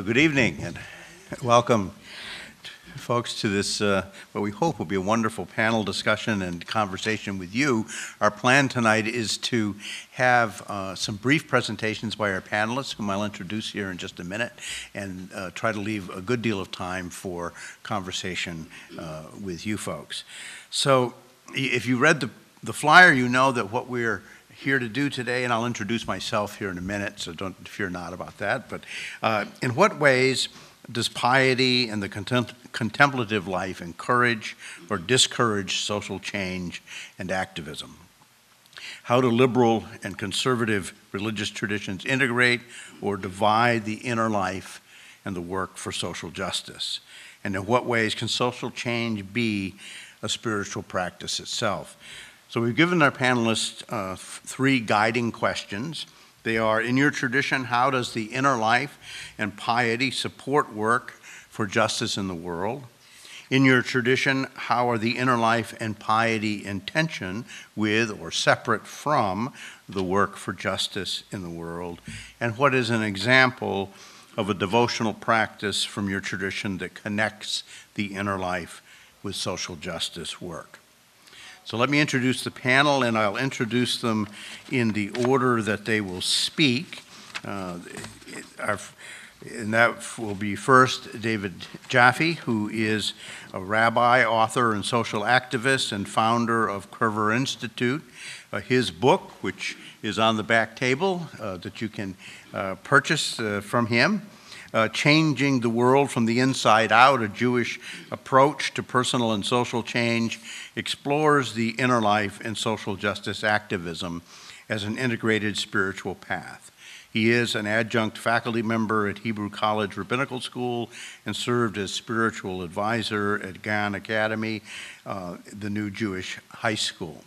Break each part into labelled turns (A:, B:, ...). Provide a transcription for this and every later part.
A: Uh, good evening and welcome, folks, to this, uh, what we hope will be a wonderful panel discussion and conversation with you. Our plan tonight is to have uh, some brief presentations by our panelists, whom I'll introduce here in just a minute, and uh, try to leave a good deal of time for conversation uh, with you folks. So, if you read the, the flyer, you know that what we're here to do today, and I'll introduce myself here in a minute, so don't fear not about that. But uh, in what ways does piety and the contemplative life encourage or discourage social change and activism? How do liberal and conservative religious traditions integrate or divide the inner life and the work for social justice? And in what ways can social change be a spiritual practice itself? So we've given our panelists uh, three guiding questions. They are In your tradition, how does the inner life and piety support work for justice in the world? In your tradition, how are the inner life and piety in tension with or separate from the work for justice in the world? And what is an example of a devotional practice from your tradition that connects the inner life with social justice work? So let me introduce the panel, and I'll introduce them in the order that they will speak. Uh, our, and that will be first David Jaffe, who is a rabbi, author, and social activist, and founder of Kirva Institute. Uh, his book, which is on the back table uh, that you can uh, purchase uh, from him, uh, Changing the World from the Inside Out, a Jewish approach to personal and social change, explores the inner life and social justice activism as an integrated spiritual path. He is an adjunct faculty member at Hebrew College Rabbinical School and served as spiritual advisor at Gan Academy, uh, the new Jewish high school.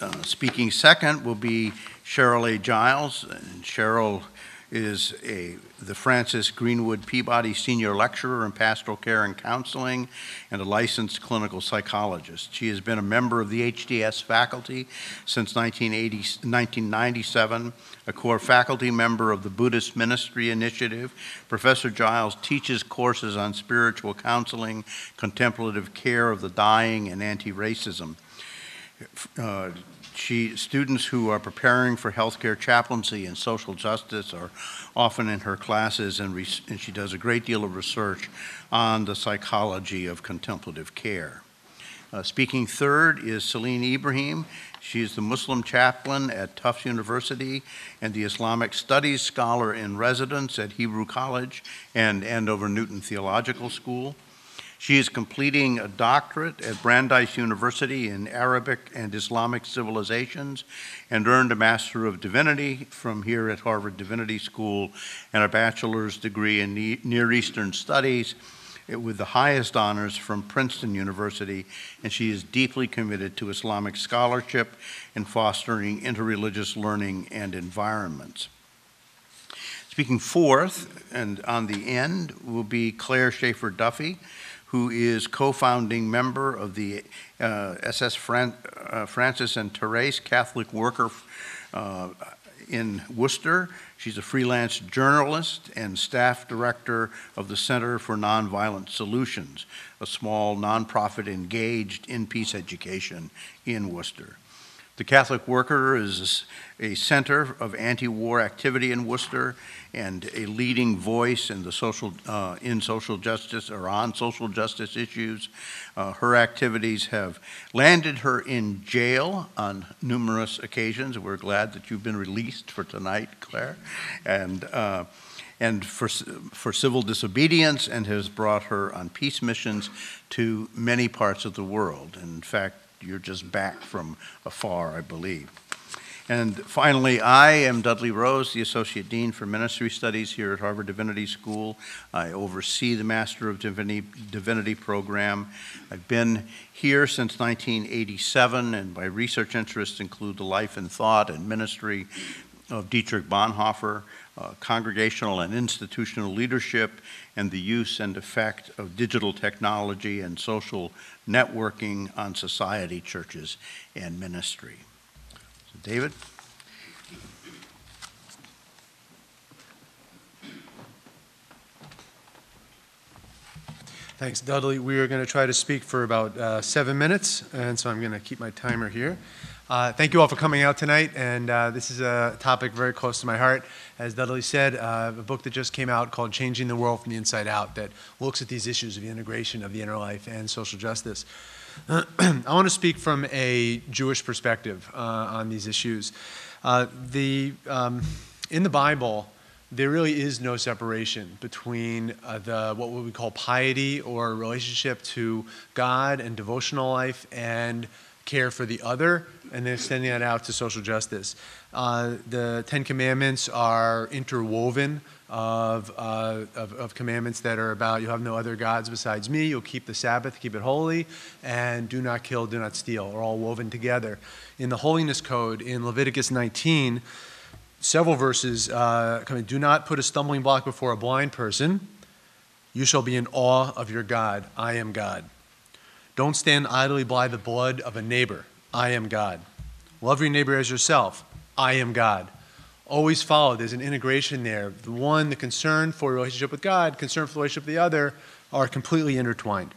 A: Uh, speaking second will be Cheryl A. Giles. And Cheryl is a, the Francis Greenwood Peabody Senior Lecturer in Pastoral Care and Counseling and a licensed clinical psychologist. She has been a member of the HDS faculty since 1997, a core faculty member of the Buddhist Ministry Initiative. Professor Giles teaches courses on spiritual counseling, contemplative care of the dying, and anti racism. Uh, she, students who are preparing for healthcare chaplaincy and social justice are often in her classes, and, and she does a great deal of research on the psychology of contemplative care. Uh, speaking third is Celene Ibrahim. She is the Muslim chaplain at Tufts University and the Islamic Studies scholar in residence at Hebrew College and Andover Newton Theological School. She is completing a doctorate at Brandeis University in Arabic and Islamic civilizations and earned a Master of Divinity from here at Harvard Divinity School and a bachelor's degree in Near Eastern Studies with the highest honors from Princeton University, and she is deeply committed to Islamic scholarship and fostering interreligious learning and environments. Speaking fourth, and on the end, will be Claire Schaeffer Duffy who is co-founding member of the uh, SS Fran- uh, Francis and Therese Catholic Worker uh, in Worcester. She's a freelance journalist and staff director of the Center for Nonviolent Solutions, a small nonprofit engaged in peace education in Worcester. The Catholic Worker is a center of anti-war activity in Worcester and a leading voice in the social uh, in social justice or on social justice issues. Uh, her activities have landed her in jail on numerous occasions. We're glad that you've been released for tonight, Claire, and. Uh, and for, for civil disobedience, and has brought her on peace missions to many parts of the world. in fact, you're just back from afar, I believe. And finally, I am Dudley Rose, the Associate Dean for Ministry Studies here at Harvard Divinity School. I oversee the Master of Divinity, Divinity program. I've been here since 1987, and my research interests include the life and thought and ministry of Dietrich Bonhoeffer, uh, congregational and institutional leadership, and the use and effect of digital technology and social networking on society, churches, and ministry. So David?
B: Thanks, Dudley. We are going to try to speak for about uh, seven minutes, and so I'm going to keep my timer here. Uh, thank you all for coming out tonight, and uh, this is a topic very close to my heart. As Dudley said, uh, a book that just came out called Changing the World from the Inside Out that looks at these issues of the integration of the inner life and social justice. I want to speak from a Jewish perspective uh, on these issues. Uh, the, um, in the Bible, there really is no separation between uh, the what we call piety or relationship to God and devotional life and care for the other, and then extending that out to social justice. Uh, the Ten Commandments are interwoven of, uh, of, of, commandments that are about you have no other gods besides me, you'll keep the Sabbath, keep it holy, and do not kill, do not steal, are all woven together. In the Holiness Code in Leviticus 19, several verses uh, coming. Do not put a stumbling block before a blind person. You shall be in awe of your God. I am God. Don't stand idly by the blood of a neighbor. I am God. Love your neighbor as yourself. I am God. Always follow. There's an integration there. The one, the concern for relationship with God, concern for relationship with the other, are completely intertwined.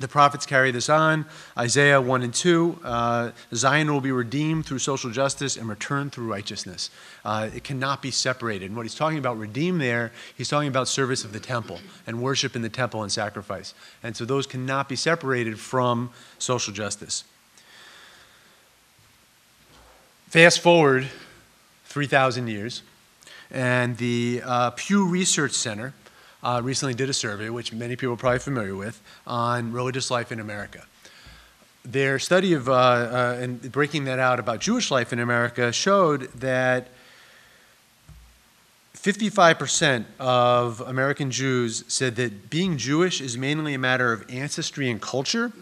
B: The prophets carry this on. Isaiah 1 and 2 uh, Zion will be redeemed through social justice and returned through righteousness. Uh, it cannot be separated. And what he's talking about, redeem there, he's talking about service of the temple and worship in the temple and sacrifice. And so those cannot be separated from social justice. Fast forward 3,000 years, and the uh, Pew Research Center uh, recently did a survey, which many people are probably familiar with, on religious life in America. Their study of uh, uh, and breaking that out about Jewish life in America showed that 55% of American Jews said that being Jewish is mainly a matter of ancestry and culture,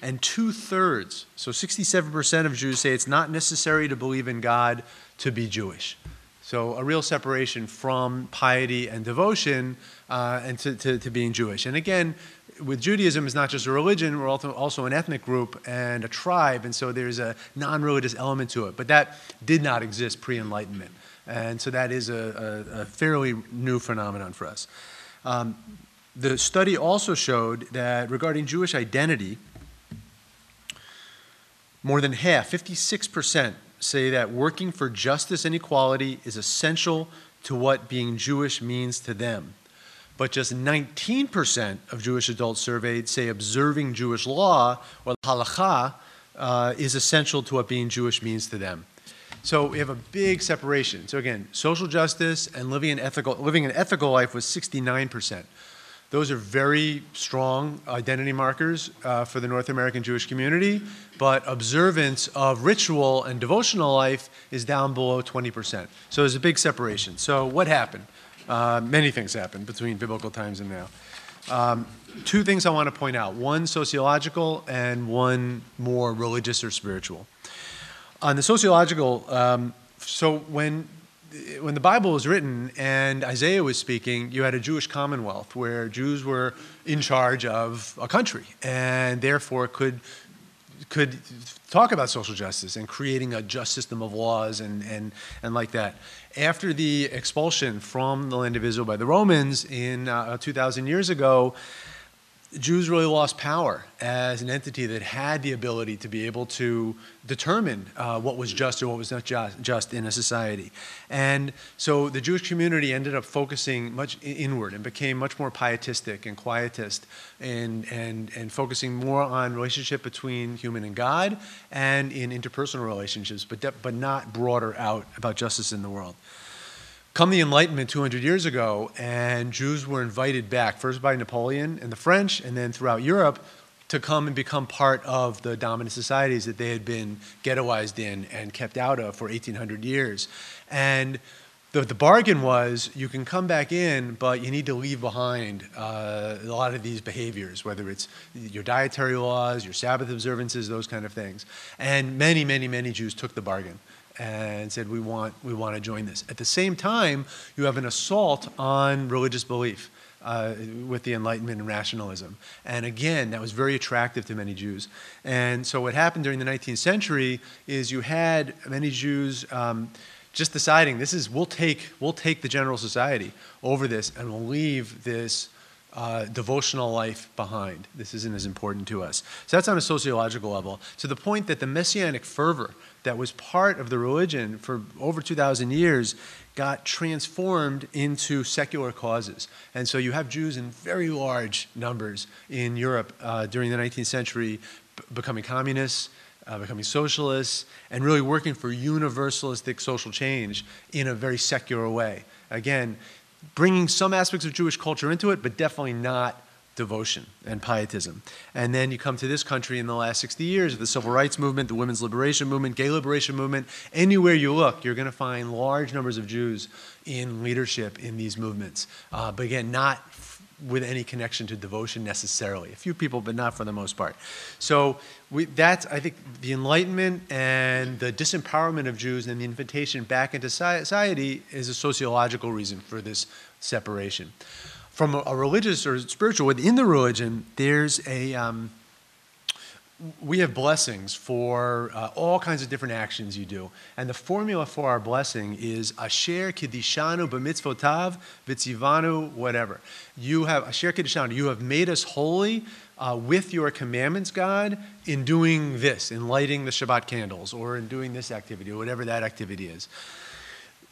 B: and two thirds, so 67% of Jews say it's not necessary to believe in God to be Jewish. So a real separation from piety and devotion uh, and to, to, to, being Jewish. And again, with Judaism, it's not just a religion, we're also, an ethnic group and a tribe, and so there's a non religious element to it. But that did not exist pre Enlightenment. And so that is a, a, a, fairly new phenomenon for us. Um, the study also showed that regarding Jewish identity, more than half, 56%, say that working for justice and equality is essential to what being Jewish means to them but just 19% of Jewish adults surveyed say observing Jewish law or halacha uh, is essential to what being Jewish means to them. So we have a big separation. So again, social justice and living an ethical, living an ethical life was 69%. Those are very strong identity markers uh, for the North American Jewish community, but observance of ritual and devotional life is down below 20%. So there's a big separation. So what happened? Uh, many things happened between biblical times and now. Um, two things I want to point out one sociological and one more religious or spiritual. On the sociological, um, so when when the Bible was written and Isaiah was speaking, you had a Jewish commonwealth where Jews were in charge of a country and therefore could could talk about social justice and creating a just system of laws and, and, and like that. After the expulsion from the land of Israel by the Romans in uh, 2,000 years ago, Jews really lost power as an entity that had the ability to be able to determine uh, what was just or what was not just, just in a society. And so the Jewish community ended up focusing much inward and became much more pietistic and quietist and, and, and focusing more on relationship between human and God and in interpersonal relationships, but, but not broader out about justice in the world come the Enlightenment 200 years ago, and Jews were invited back, first by Napoleon and the French, and then throughout Europe, to come and become part of the dominant societies that they had been ghettoized in and kept out of for 1800 years. And the, the bargain was you can come back in, but you need to leave behind uh, a lot of these behaviors, whether it's your dietary laws, your Sabbath observances, those kind of things. And many, many, many Jews took the bargain and said, we want, we want to join this. At the same time, you have an assault on religious belief. Uh, with the Enlightenment and rationalism. And again, that was very attractive to many Jews. And so, what happened during the 19th century is you had many Jews um, just deciding this is we'll take we'll take the general society over this, and we'll leave this uh, devotional life behind. This isn't as important to us. So that's on a sociological level, to the point that the messianic fervor that was part of the religion for over 2,000 years got transformed into secular causes. And so you have Jews in very large numbers in Europe uh, during the 19th century becoming communists, uh, becoming socialists, and really working for universalistic social change in a very secular way. Again, bringing some aspects of Jewish culture into it, but definitely not devotion and pietism. And then you come to this country in the last 60 years, of the civil rights movement, the women's liberation movement, gay liberation movement. Anywhere you look, you're going to find large numbers of Jews in leadership in these movements. Uh, but again, not with any connection to devotion necessarily. A few people, but not for the most part. So we, that's, I think, the Enlightenment and the disempowerment of Jews and the invitation back into society is a sociological reason for this separation from a, religious or spiritual within the religion, there's a um, we have blessings for uh, all kinds of different actions you do. And the formula for our blessing is Asher Kiddishanu b'mitzvotav v'tzivanu whatever. You have Asher Kiddishanu, you have made us holy uh, with your commandments, God, in doing this, in lighting the Shabbat candles, or in doing this activity, or whatever that activity is.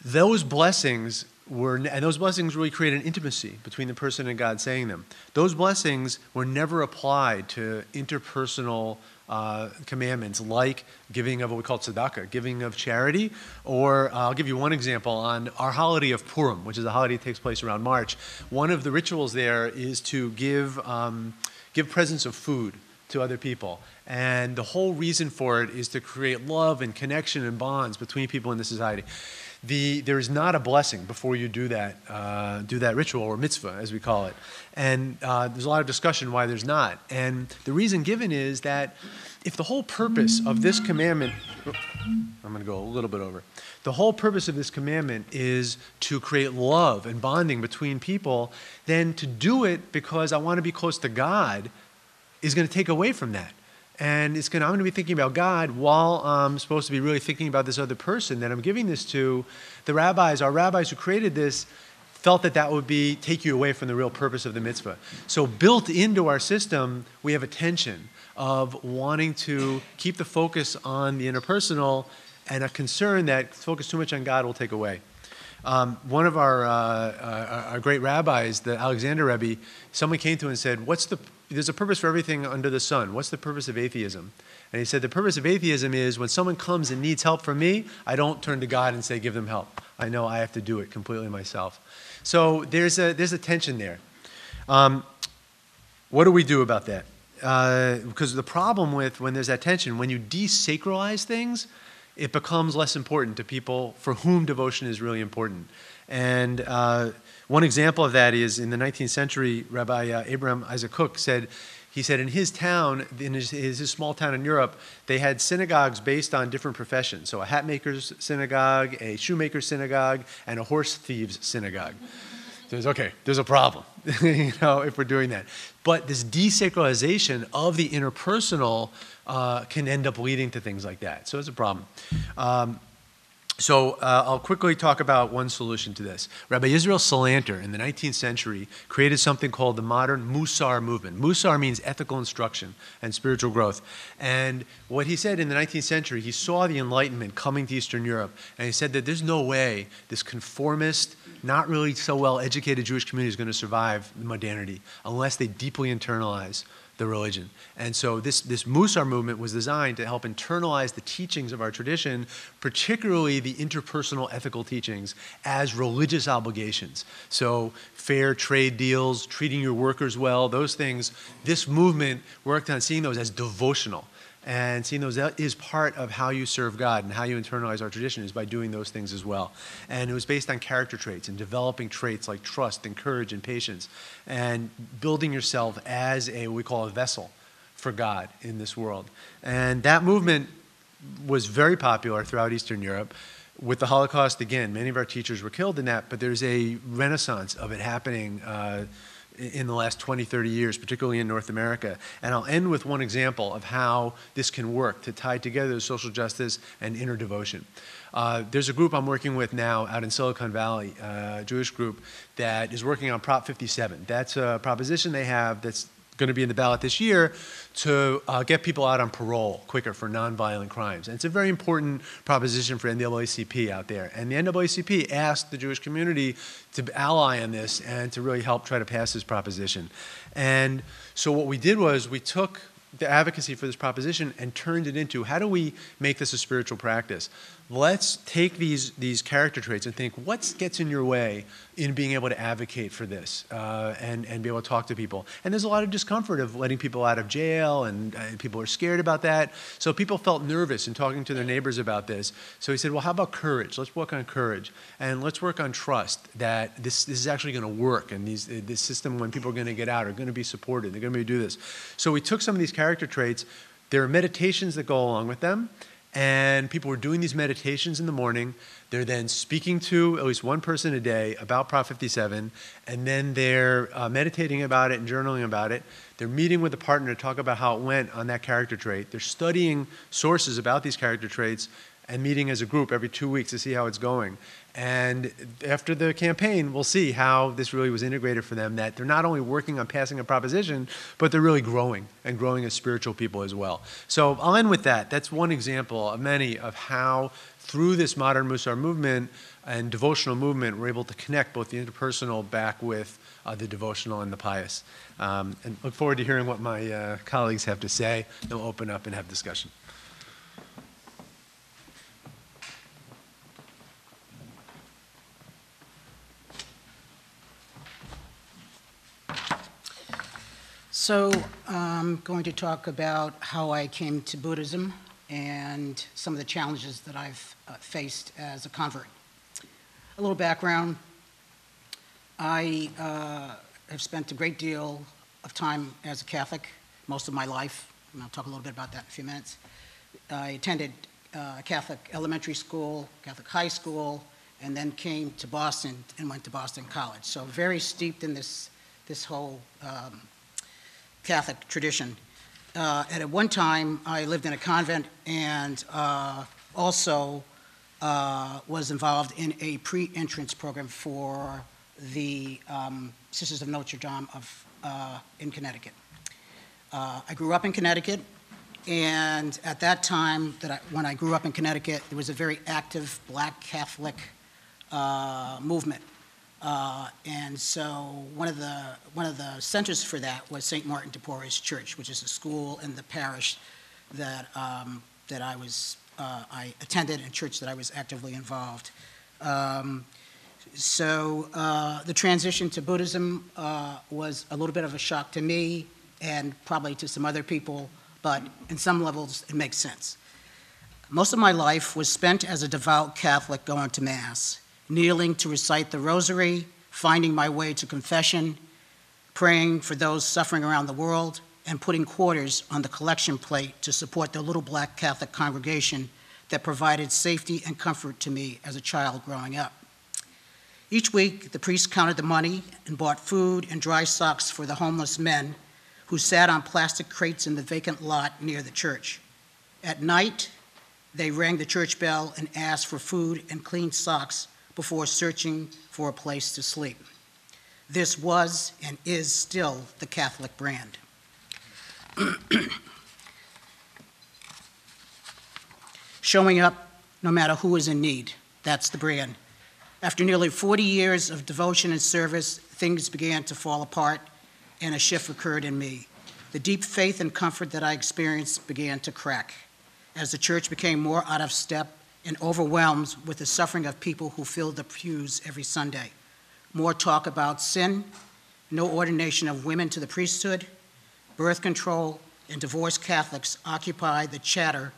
B: Those blessings were, and those blessings really create an intimacy between the person and God saying them. Those blessings were never applied to interpersonal uh, commandments like giving of what we call tzedakah, giving of charity. Or uh, I'll give you one example on our holiday of Purim, which is a holiday that takes place around March. One of the rituals there is to give, um, give presents of food to other people. And the whole reason for it is to create love and connection and bonds between people in the society the, there is not a blessing before you do that, uh, do that ritual or mitzvah, as we call it. And uh, there's a lot of discussion why there's not. And the reason given is that if the whole purpose of this commandment, I'm going to go a little bit over. The whole purpose of this commandment is to create love and bonding between people, then to do it because I want to be close to God is going to take away from that and it's gonna, I'm going to be thinking about God while I'm supposed to be really thinking about this other person that I'm giving this to. The rabbis, our rabbis who created this, felt that that would be take you away from the real purpose of the mitzvah. So built into our system, we have a tension of wanting to keep the focus on the interpersonal and a concern that focus too much on God will take away. Um, one of our, uh, uh, our great rabbis, the Alexander Rebbe, someone came to him and said, "What's the there's a purpose for everything under the sun. What's the purpose of atheism? And he said, The purpose of atheism is when someone comes and needs help from me, I don't turn to God and say, Give them help. I know I have to do it completely myself. So there's a, there's a tension there. Um, what do we do about that? Uh, because the problem with when there's that tension, when you desacralize things, it becomes less important to people for whom devotion is really important. And uh, one example of that is in the 19th century, Rabbi uh, Abraham Isaac Kook said, he said in his town, in his, his, small town in Europe, they had synagogues based on different professions. So a hat maker's synagogue, a shoemaker's synagogue, and a horse thieves synagogue. It's okay, there's a problem, you know, if we're doing that. But this desacralization of the interpersonal uh, can end up leading to things like that. So it's a problem. Um, so uh, I'll quickly talk about one solution to this. Rabbi Israel Salanter in the 19th century created something called the modern Musar movement. Musar means ethical instruction and spiritual growth. And what he said in the 19th century, he saw the Enlightenment coming to Eastern Europe, and he said that there's no way this conformist, not really so well educated Jewish community is going to survive modernity unless they deeply internalize the religion. And so this, this Musar movement was designed to help internalize the teachings of our tradition, particularly the interpersonal ethical teachings, as religious obligations. So fair trade deals, treating your workers well, those things, this movement worked on seeing those as devotional and seeing those is part of how you serve God and how you internalize our tradition is by doing those things as well. And it was based on character traits and developing traits like trust and courage and patience and building yourself as a what we call a vessel for God in this world. And that movement was very popular throughout Eastern Europe. With the Holocaust, again, many of our teachers were killed in that, but there's a renaissance of it happening. Uh, in the last 20, 30 years, particularly in North America. And I'll end with one example of how this can work to tie together social justice and inner devotion. Uh, there's a group I'm working with now out in Silicon Valley, uh, a Jewish group that is working on Prop 57. That's a proposition they have that's going to be in the ballot this year to uh, get people out on parole quicker for nonviolent crimes. And it's a very important proposition for NAACP out there. And the NAACP asked the Jewish community to ally on this and to really help try to pass this proposition. And so what we did was we took the advocacy for this proposition and turned it into how do we make this a spiritual practice? Let's take these, these character traits and think what gets in your way in being able to advocate for this uh, and, and be able to talk to people. And there's a lot of discomfort of letting people out of jail, and uh, people are scared about that. So people felt nervous in talking to their neighbors about this. So he said, Well, how about courage? Let's work on courage. And let's work on trust that this, this is actually going to work. And these, this system, when people are going to get out, are going to be supported. They're going to be able to do this. So we took some of these character traits. There are meditations that go along with them. And people were doing these meditations in the morning. They're then speaking to at least one person a day about Prop 57, and then they're uh, meditating about it and journaling about it. They're meeting with a partner to talk about how it went on that character trait. They're studying sources about these character traits and meeting as a group every two weeks to see how it's going. And after the campaign, we'll see how this really was integrated for them that they're not only working on passing a proposition, but they're really growing and growing as spiritual people as well. So I'll end with that. That's one example of many of how, through this modern Musar movement and devotional movement, we're able to connect both the interpersonal back with uh, the devotional and the pious. Um, and look forward to hearing what my uh, colleagues have to say. Then we'll open up and have discussion.
C: So I'm going to talk about how I came to Buddhism and some of the challenges that I've uh, faced as a convert. A little background. I uh, have spent a great deal of time as a Catholic, most of my life, and I'll talk a little bit about that in a few minutes. I attended uh, Catholic elementary school, Catholic high school, and then came to Boston and went to Boston College. So very steeped in this, this whole um, Catholic tradition. Uh, and at one time, I lived in a convent and uh, also uh, was involved in a pre-entrance program for the um, Sisters of Notre Dame of, uh, in Connecticut. Uh, I grew up in Connecticut, and at that time, that I, when I grew up in Connecticut, there was a very active Black Catholic uh, movement. Uh, and so one of the one of the centers for that was St. Martin de Porres Church, which is a school in the parish that um, that I was uh, I attended and church that I was actively involved. Um, so uh, the transition to Buddhism uh, was a little bit of a shock to me and probably to some other people, but in some levels it makes sense. Most of my life was spent as a devout Catholic going to Mass kneeling to recite the rosary, finding my way to confession, praying for those suffering around the world, and putting quarters on the collection plate to support the little black Catholic congregation that provided safety and comfort to me as a child growing up. Each week, the priest counted the money and bought food and dry socks for the homeless men who sat on plastic crates in the vacant lot near the church. At night, they rang the church bell and asked for food and clean socks before searching for a place to sleep. This was and is still the Catholic brand. Showing up no matter who is in need, that's the brand. After nearly 40 years of devotion and service, things began to fall apart and a shift occurred in me. The deep faith and comfort that I experienced began to crack as the church became more out of step and overwhelmed with the suffering of people who fill the pews every Sunday. More talk about sin, no ordination of women to the priesthood, birth control, and divorced Catholics occupy the chatter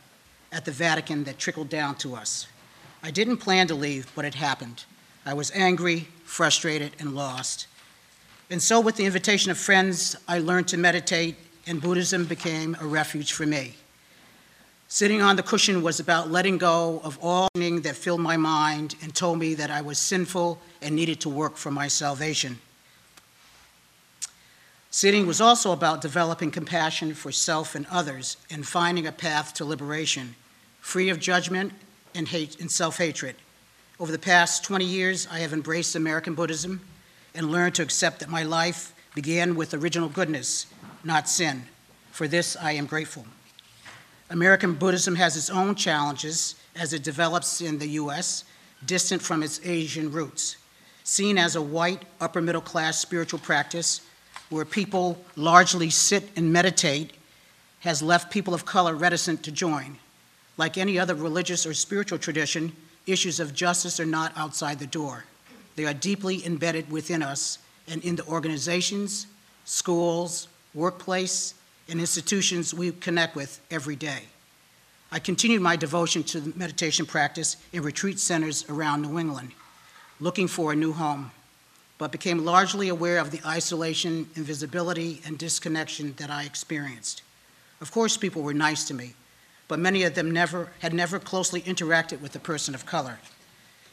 C: at the Vatican that trickled down to us. I didn't plan to leave, but it happened. I was angry, frustrated, and lost. And so, with the invitation of friends, I learned to meditate, and Buddhism became a refuge for me. Sitting on the cushion was about letting go of all that filled my mind and told me that I was sinful and needed to work for my salvation. Sitting was also about developing compassion for self and others and finding a path to liberation, free of judgment and hate and self-hatred. Over the past 20 years, I have embraced American Buddhism and learned to accept that my life began with original goodness, not sin. For this, I am grateful. American Buddhism has its own challenges as it develops in the U.S., distant from its Asian roots. Seen as a white, upper middle class spiritual practice where people largely sit and meditate, has left people of color reticent to join. Like any other religious or spiritual tradition, issues of justice are not outside the door. They are deeply embedded within us and in the organizations, schools, workplace, and institutions we connect with every day. I continued my devotion to the meditation practice in retreat centers around New England, looking for a new home, but became largely aware of the isolation, invisibility, and disconnection that I experienced. Of course, people were nice to me, but many of them never, had never closely interacted with a person of color.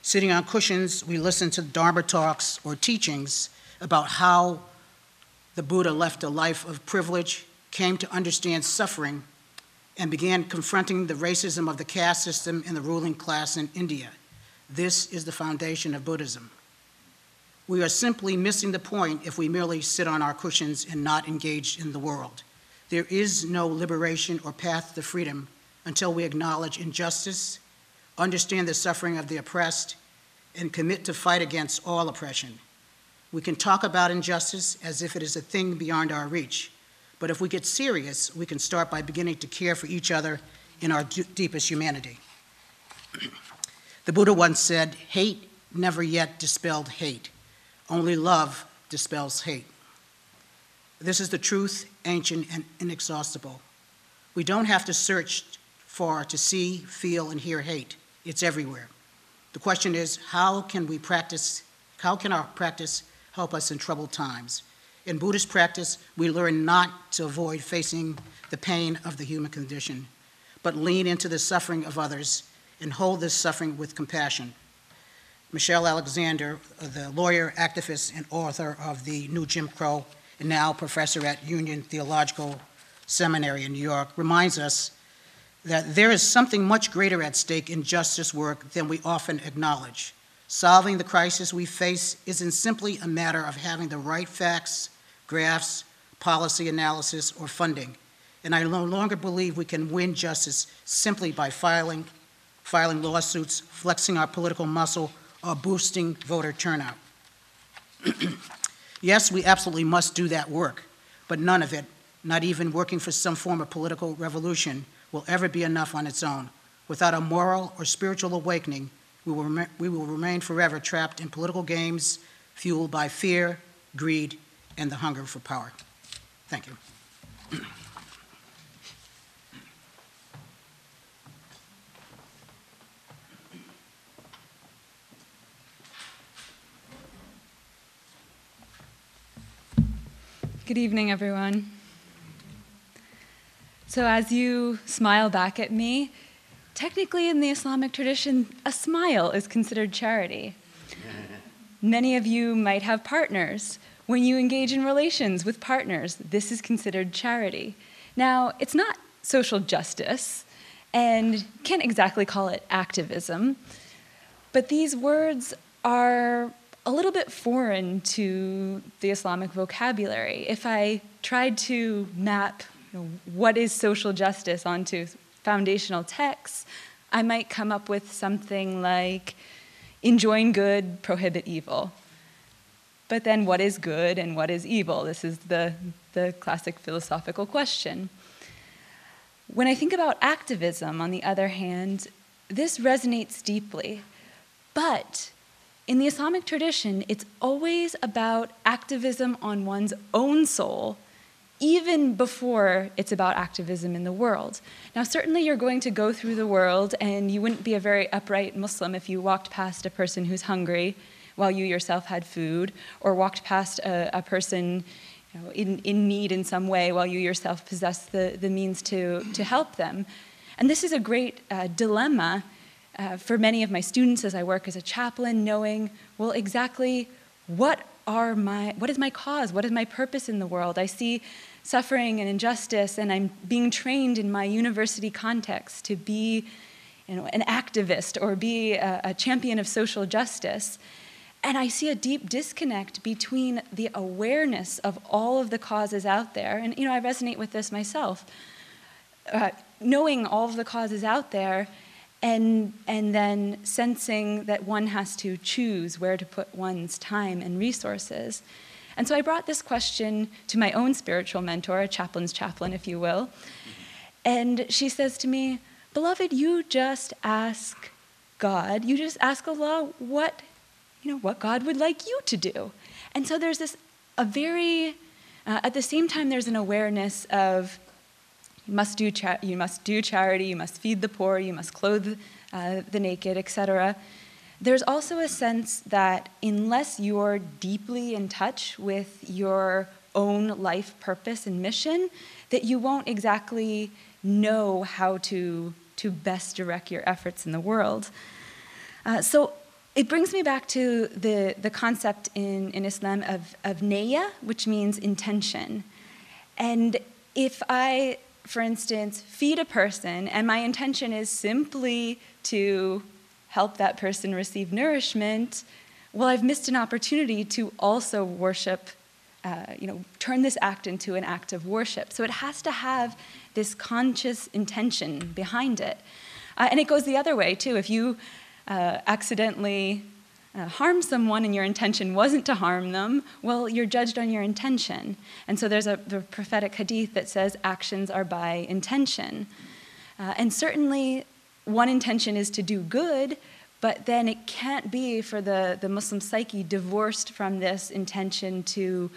C: Sitting on cushions, we listened to Dharma talks or teachings about how the Buddha left a life of privilege, came to understand suffering, and began confronting the racism of the caste system and the ruling class in India. This is the foundation of Buddhism. We are simply missing the point if we merely sit on our cushions and not engage in the world. There is no liberation or path to freedom until we acknowledge injustice, understand the suffering of the oppressed, and commit to fight against all oppression. We can talk about injustice as if it is a thing beyond our reach, but if we get serious, we can start by beginning to care for each other in our deepest humanity. the Buddha once said, Hate never yet dispelled hate. Only love dispels hate. This is the truth, ancient and inexhaustible. We don't have to search far to see, feel, and hear hate. It's everywhere. The question is, how can we practice, how can our practice help us in troubled times? In Buddhist practice, we learn not to avoid facing the pain of the human condition, but lean into the suffering of others and hold this suffering with compassion. Michelle Alexander, uh, the lawyer, activist, and author of The New Jim Crow, and now professor at Union Theological Seminary in New York, reminds us that there is something much greater at stake in justice work than we often acknowledge. Solving the crisis we face isn't simply a matter of having the right facts, graphs, policy analysis, or funding. And I no longer believe we can win justice simply by filing, filing lawsuits, flexing our political muscle, or boosting voter turnout. yes, we absolutely must do that work, but none of it, not even working for some form of political revolution, will ever be enough on its own. Without a moral or spiritual awakening, we will, we will remain forever trapped in political games fueled by fear, greed, and the hunger for power. Thank you.
D: Good evening, everyone. So, as you smile back at me, technically in the Islamic tradition, a smile is considered charity. Many of you might have partners. When you engage in relations with partners, this is considered charity. Now, it's not social justice, and can't exactly call it activism, but these words are a little bit foreign to the Islamic vocabulary. If I tried to map you know, what is social justice onto foundational texts, I might come up with something like enjoin good, prohibit evil. But then, what is good and what is evil? This is the, the classic philosophical question. When I think about activism, on the other hand, this resonates deeply. But in the Islamic tradition, it's always about activism on one's own soul, even before it's about activism in the world. Now, certainly you're going to go through the world, and you wouldn't be a very upright Muslim if you walked past a person who's hungry while you yourself had food, or walked past a, a person you know, in, in need in some way while you yourself possess the, the means to, to help them. And this is a great uh, dilemma uh, for many of my students as I work as a chaplain, knowing, well, exactly what are my what is my cause? What is my purpose in the world? I see suffering and injustice, and I'm being trained in my university context to be you know, an activist or be a, a champion of social justice. And I see a deep disconnect between the awareness of all of the causes out there, and you know, I resonate with this myself. Uh, knowing all of the causes out there and, and then sensing that one has to choose where to put one's time and resources. And so I brought this question to my own spiritual mentor, a chaplain's chaplain, if you will. And she says to me, Beloved, you just ask God, you just ask Allah what, you know, what God would like you to do. And so there's this, a very, uh, at the same time, there's an awareness of you must do, cha- you must do charity, you must feed the poor, you must clothe uh, the naked, etc. There's also a sense that unless you're deeply in touch with your own life purpose and mission, that you won't exactly know how to, to best direct your efforts in the world. Uh, so it brings me back to the, the concept in, in Islam of, of niyya, which means intention. And if I for instance, feed a person, and my intention is simply to help that person receive nourishment, well, I've missed an opportunity to also worship, uh, you know, turn this act into an act of worship. So it has to have this conscious intention behind it. Uh, and it goes the other way, too. If you uh, accidentally uh, harm someone and your intention wasn't to harm them, well, you're judged on your intention. And so there's a the prophetic hadith that says actions are by intention. Uh, and certainly, one intention is to do good, but then it can't be for the, the Muslim psyche divorced from this intention to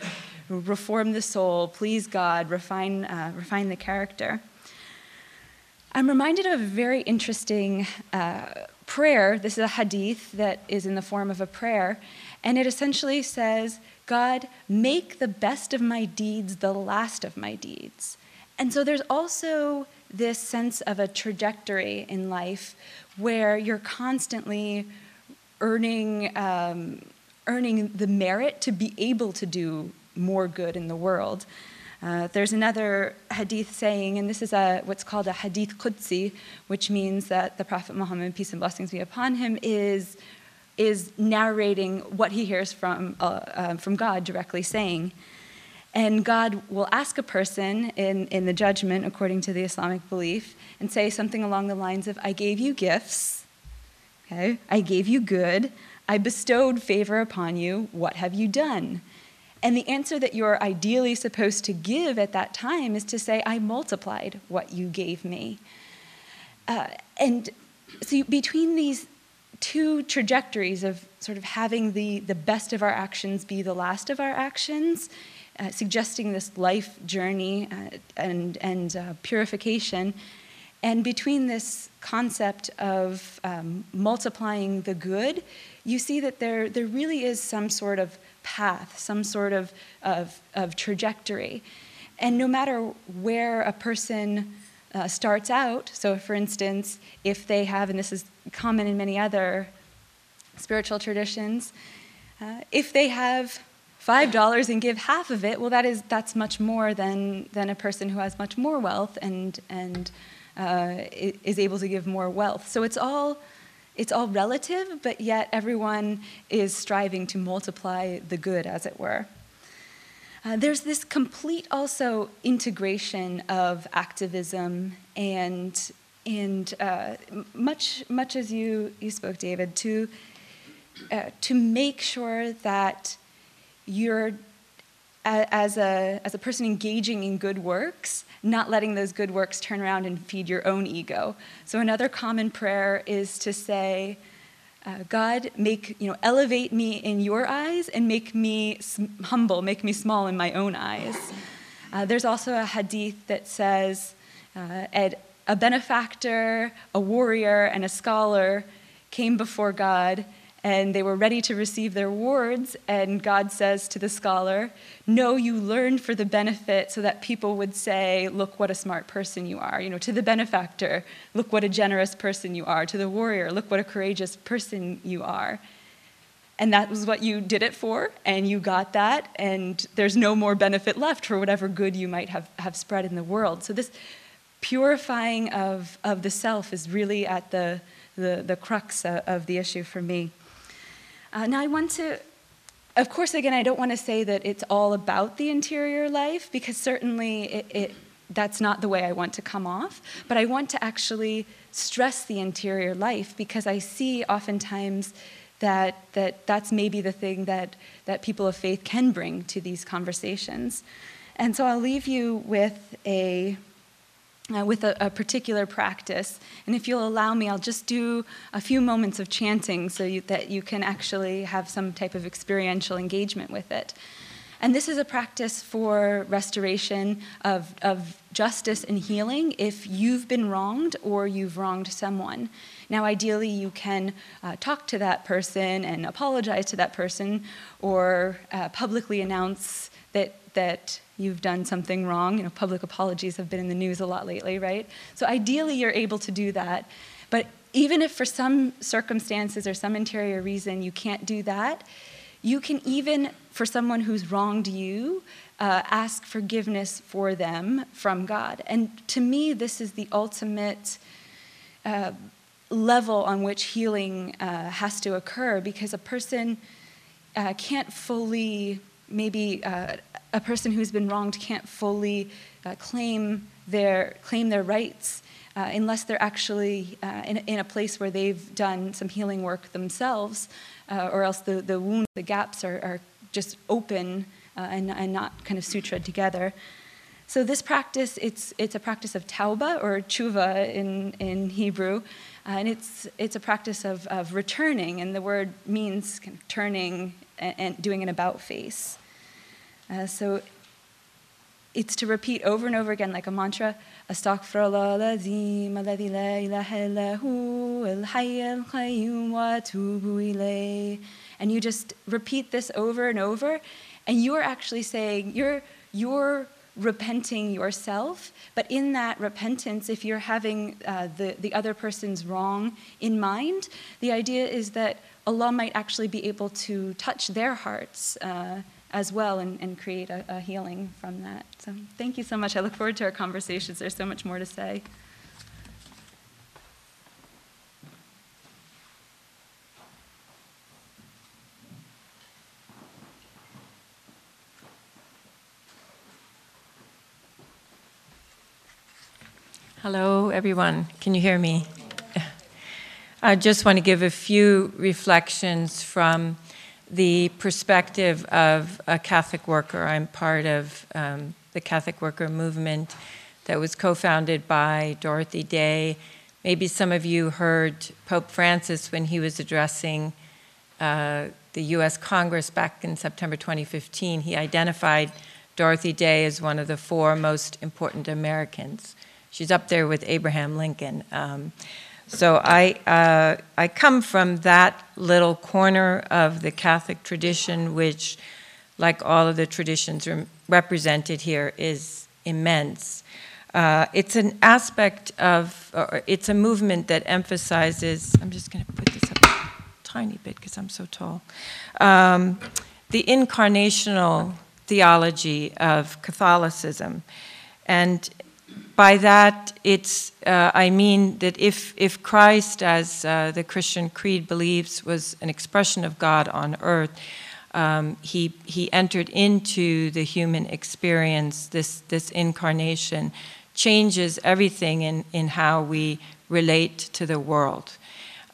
D: reform the soul, please God, refine, uh, refine the character. I'm reminded of a very interesting uh, prayer. This is a hadith that is in the form of a prayer, and it essentially says, God, make the best of my deeds the last of my deeds. And so there's also this sense of a trajectory in life where you're constantly earning, um, earning the merit to be able to do more good in the world. Uh, there's another hadith saying, and this is a, what's called a hadith Qudsi, which means that the Prophet Muhammad, peace and blessings be upon him, is, is narrating what he hears from, uh, uh, from God directly saying. And God will ask a person in, in the judgment, according to the Islamic belief, and say something along the lines of, I gave you gifts, okay? I gave you good, I bestowed favor upon you, what have you done? And the answer that you're ideally supposed to give at that time is to say, I multiplied what you gave me. Uh, and so between these two trajectories of sort of having the, the best of our actions be the last of our actions, uh, suggesting this life journey uh, and, and uh, purification, and between this concept of um, multiplying the good, you see that there, there really is some sort of path, some sort of, of, of trajectory. And no matter where a person uh, starts out, so for instance, if they have, and this is common in many other spiritual traditions, uh, if they have five dollars and give half of it, well, that is that's much more than than a person who has much more wealth and and uh, is able to give more wealth. So it's all it's all relative, but yet everyone is striving to multiply the good, as it were. Uh, there's this complete also integration of activism and and uh, much much as you you spoke, David, to uh, to make sure that you're as a as a person engaging in good works not letting those good works turn around and feed your own ego. So another common prayer is to say, uh, God, make you know, elevate me in your eyes and make me humble, make me small in my own eyes. Uh, there's also a hadith that says, uh, a benefactor, a warrior, and a scholar came before God and they were ready to receive their rewards. And God says to the scholar, No, you learned for the benefit so that people would say, Look what a smart person you are. You know, to the benefactor, look what a generous person you are. To the warrior, look what a courageous person you are. and that was what you did it for, and you got that, and there's no more benefit left for whatever good you might have, have spread in the world. So, this purifying of, of the self is really at the, the, the crux of, of the issue for me. Uh, now, I want to, of course, again, I don't want to say that it's all about the interior life, because certainly it, it that's not the way I want to come off, but I want to actually stress the interior life because I see oftentimes that, that that's maybe the thing that, that people of faith can bring to these conversations. And so I'll leave you with a, uh, with a, a, particular practice. And if you'll allow me, I'll just do a few moments of chanting so you, that you can actually have some type of experiential engagement with it. And this is a practice for restoration of, of justice and healing if you've been wronged or you've wronged someone. Now, ideally, you can uh, talk to that person and apologize to that person or uh, publicly announce that, that you've done something wrong. You know, public apologies have been in the news a lot lately, right? So, ideally, you're able to do that. But even if for some circumstances or some interior reason you can't do that, you can even, for someone who's wronged you, uh, ask forgiveness for them from God. And to me, this is the ultimate uh, level on which healing uh, has to occur because a person uh, can't fully, maybe uh, a person who's been wronged can't fully uh, claim, their, claim their rights. Uh, unless they're actually uh, in, in, a place where they've done some healing work themselves, or else the, the wounds, the gaps are, are just open and, and not kind of sutured together. So this practice, it's, it's a practice of tauba or tshuva in, in Hebrew, uh, and it's, it's a practice of, of returning, and the word means kind of turning and, and doing an about face. Uh, so it's to repeat over and over again like a mantra, Astaghfirullah lazim alladhi la ilaha illahu wa ilayh. And you just repeat this over and over, and you are actually saying, you're, you're repenting yourself. But in that repentance, if you're having uh, the, the other person's wrong in mind, the idea is that Allah might actually be able to touch their hearts uh, as well and, and create a, a healing from that. So thank you so much. I look forward to our conversations. There's so much more to say.
E: Hello, everyone. Can you hear me? I just want to give a few reflections from the perspective of a Catholic worker. I'm part of um, the Catholic worker movement that was co founded by Dorothy Day. Maybe some of you heard Pope Francis when he was addressing uh, the US Congress back in September 2015. He identified Dorothy Day as one of the four most important Americans. She's up there with Abraham Lincoln. Um, so I, uh, I come from that little corner of the Catholic tradition, which, like all of the traditions represented here, is immense. Uh, it's an aspect of, or it's a movement that emphasizes, I'm just going to put this up a tiny bit because I'm so tall, um, the incarnational theology of Catholicism. And by that, it's, uh, I mean that if, if Christ, as uh, the Christian creed believes, was an expression of God on earth, um, he, he entered into the human experience, this, this incarnation changes everything in, in how we relate to the world.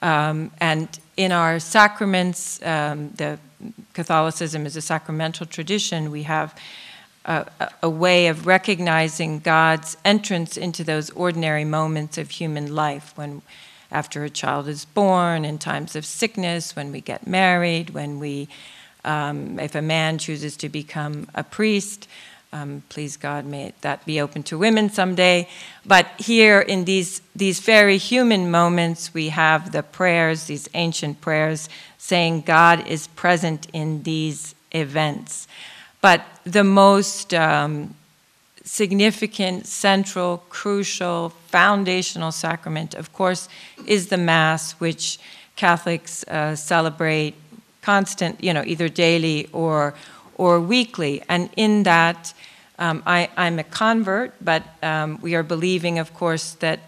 E: Um, and in our sacraments, um, the Catholicism is a sacramental tradition, we have a, a, way of recognizing God's entrance into those ordinary moments of human life when after a child is born, in times of sickness, when we get married, when we, um, if a man chooses to become a priest, um, please God, may that be open to women someday. But here in these, these very human moments, we have the prayers, these ancient prayers, saying God is present in these events. But the most um, significant, central, crucial, foundational sacrament, of course, is the Mass, which Catholics uh, celebrate constant, you know, either daily or, or weekly. And in that, um, I, I'm a convert, but um, we are believing, of course, that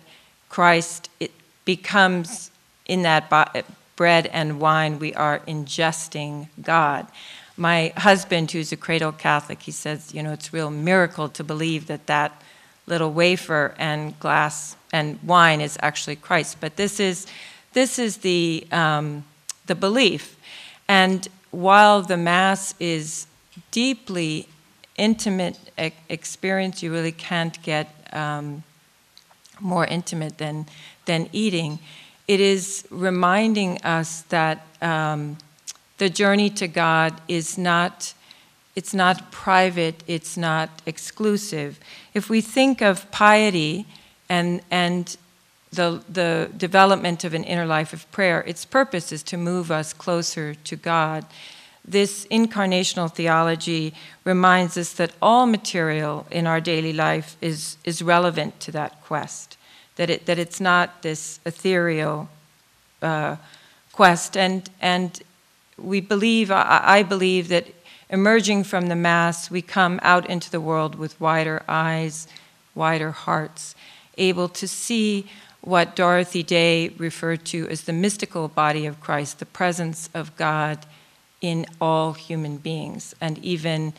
E: Christ it becomes in that bread and wine, we are ingesting God. My husband, who's a cradle Catholic, he says, you know, it's a real miracle to believe that that little wafer and glass and wine is actually Christ. But this is, this is the, um, the belief. And while the Mass is deeply intimate e- experience, you really can't get um, more intimate than, than eating. It is reminding us that um, the journey to God is not it's not private, it's not exclusive. If we think of piety and, and the, the development of an inner life of prayer, its purpose is to move us closer to God. This incarnational theology reminds us that all material in our daily life is, is relevant to that quest, that, it, that it's not this ethereal uh, quest. And, and we believe, I, believe, that emerging from the Mass, we come out into the world with wider eyes, wider hearts, able to see what Dorothy Day referred to as the mystical body of Christ, the presence of God in all human beings and even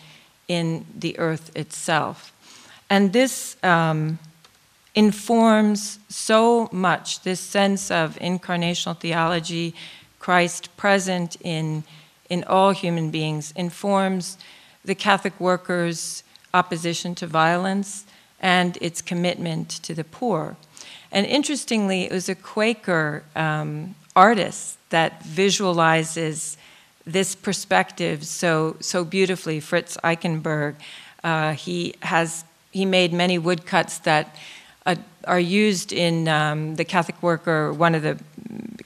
E: in the earth itself. And this um, informs so much this sense of incarnational theology, Christ present in in all human beings informs the Catholic workers' opposition to violence and its commitment to the poor. And interestingly, it was a Quaker um, artist that visualizes this perspective so, so beautifully, Fritz Eichenberg. Uh, he, has, he made many woodcuts that uh, are used in um, the Catholic Worker, one of the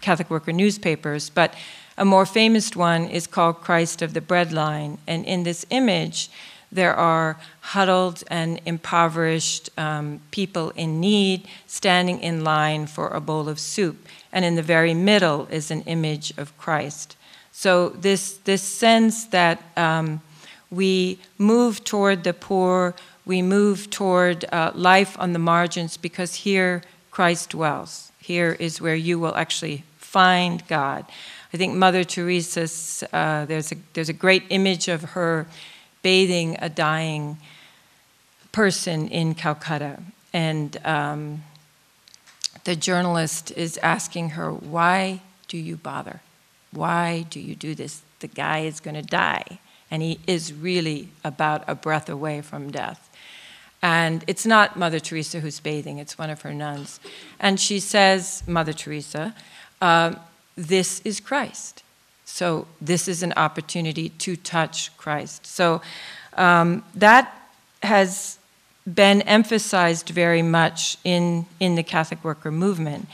E: Catholic Worker newspapers, but a more famous one is called Christ of the Breadline. And in this image, there are huddled and impoverished um, people in need standing in line for a bowl of soup. And in the very middle is an image of Christ. So, this, this sense that um, we move toward the poor, we move toward uh, life on the margins because here Christ dwells. Here is where you will actually find God. I think Mother Teresa's, uh, there's, a, there's a great image of her bathing a dying person in Calcutta. And um, the journalist is asking her, Why do you bother? Why do you do this? The guy is going to die. And he is really about a breath away from death. And it's not Mother Teresa who's bathing, it's one of her nuns. And she says, Mother Teresa, uh, this is Christ. So this is an opportunity to touch Christ. So um, that has been emphasized very much in, in the Catholic worker movement.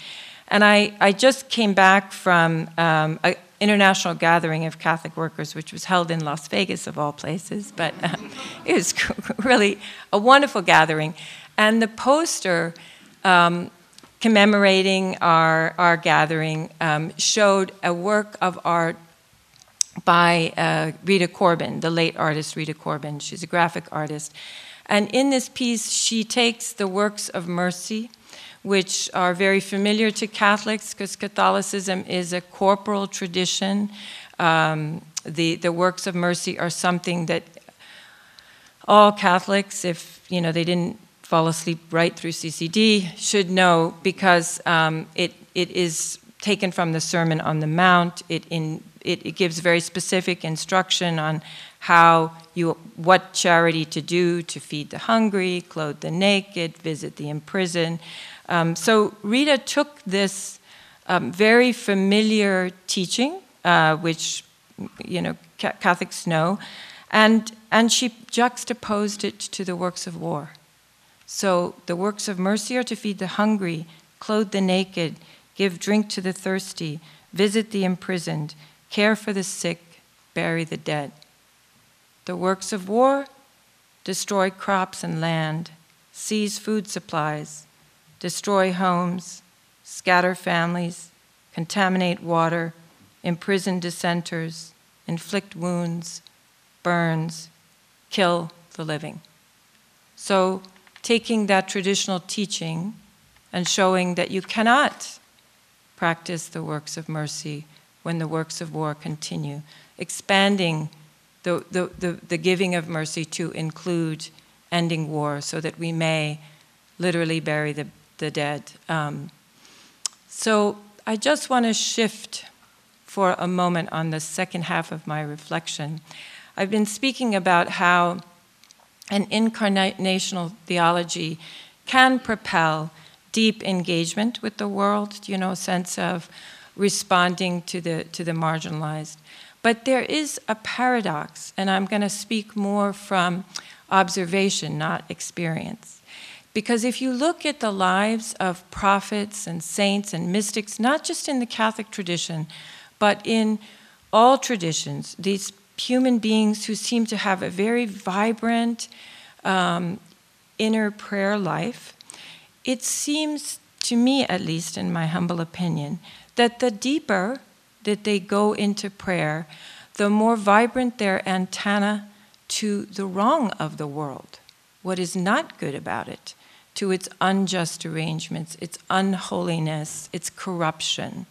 E: And I, I just came back from um, an international gathering of Catholic workers, which was held in Las Vegas, of all places, but uh, it was really a wonderful gathering. And the poster um, commemorating our, our gathering um, showed a work of art by uh, Rita Corbin, the late artist Rita Corbin. She's a graphic artist. And in this piece, she takes the works of mercy, which are very familiar to Catholics because Catholicism is a corporal tradition. Um, the, the works of mercy are something that all Catholics, if you know they didn't fall asleep right through CCD should know because um, it, it is taken from the Sermon on the Mount. It, in, it, it gives very specific instruction on how you, what charity to do to feed the hungry, clothe the naked, visit the imprisoned. Um, so Rita took this um, very familiar teaching, uh, which you know Catholics know, and and she juxtaposed it to the works of war. So the works of mercy are to feed the hungry, clothe the naked, give drink to the thirsty, visit the imprisoned, care for the sick, bury the dead. The works of war destroy crops and land, seize food supplies, destroy homes, scatter families, contaminate water, imprison dissenters, inflict wounds, burns, kill the living. So, taking that traditional teaching and showing that you cannot practice the works of mercy when the works of war continue, expanding the, the, the, the giving of mercy to include ending war so that we may literally bury the, the dead. Um, so I just want to shift for a moment on the second half of my reflection. I've been speaking about how an incarnational theology can propel deep engagement with the world, you know, sense of responding to the, to the marginalized. But there is a paradox, and I'm going to speak more from observation, not experience. Because if you look at the lives of prophets and saints and mystics, not just in the Catholic tradition, but in all traditions, these human beings who seem to have a very vibrant um, inner prayer life, it seems to me, at least in my humble opinion, that the deeper that they go into prayer, the more vibrant their antenna to the wrong of the world, what is not good about it, to its unjust arrangements, its unholiness, its corruption,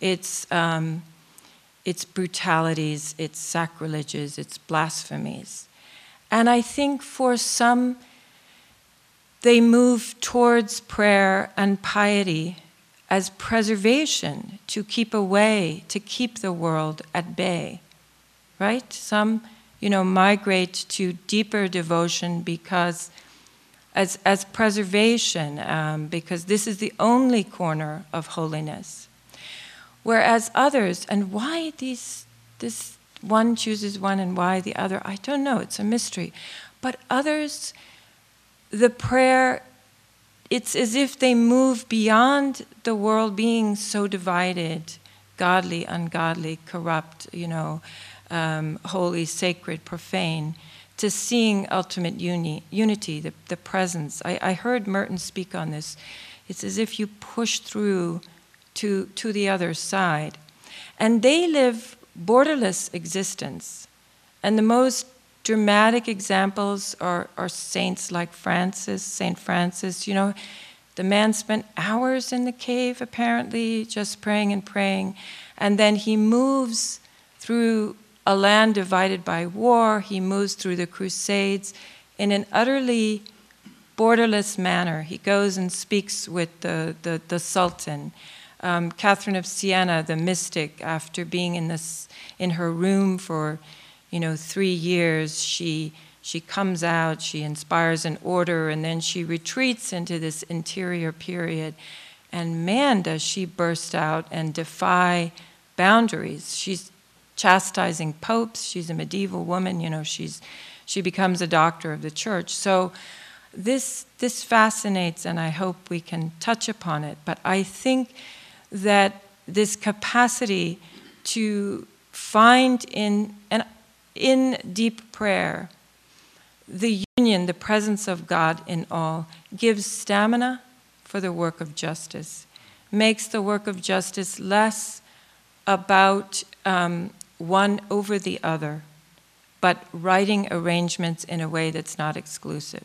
E: its, um, its brutalities, its sacrileges, its blasphemies. And I think for some, they move towards prayer and piety as preservation to keep away, to keep the world at bay, right? Some, you know, migrate to deeper devotion because, as, as preservation, um, because this is the only corner of holiness. Whereas others, and why these, this one chooses one and why the other, I don't know, it's a mystery. But others, the prayer it's as if they move beyond the world being so divided godly, ungodly, corrupt, you know, um, holy, sacred, profane to seeing ultimate uni- unity, the, the presence. I, I heard Merton speak on this. It's as if you push through to, to the other side. And they live borderless existence. And the most dramatic examples are, are saints like Francis, St. Francis. You know, the man spent hours in the cave, apparently, just praying and praying. And then he moves through a land divided by war, he moves through the Crusades in an utterly borderless manner. He goes and speaks with the, the, the Sultan. Um, Catherine of Siena, the mystic, after being in, this, in her room for you know, three years, she, she comes out, she inspires an order, and then she retreats into this interior period. And man, does she burst out and defy boundaries. She's chastising popes, she's a medieval woman, you know, she's, she becomes a doctor of the church. So this, this fascinates, and I hope we can touch upon it. But I think that this capacity to find in, in deep prayer, the union, the presence of God in all, gives stamina for the work of justice, makes the work of justice less about um, one over the other, but writing arrangements in a way that's not exclusive.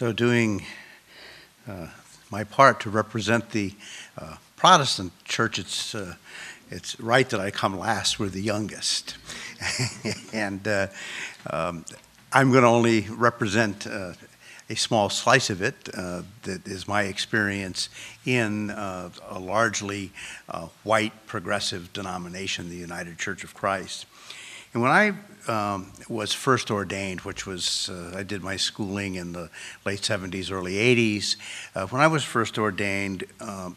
A: So, doing uh, my part to represent the uh, Protestant church, it's, uh, it's right that I come last. We're the youngest. and uh, um, I'm going to only represent uh, a small slice of it uh, that is my experience in a largely white progressive denomination, the United Church of Christ. And when I um, was first ordained, which was, uh, I did my schooling in the late 70s, early 80s. Uh, when I was first ordained, um,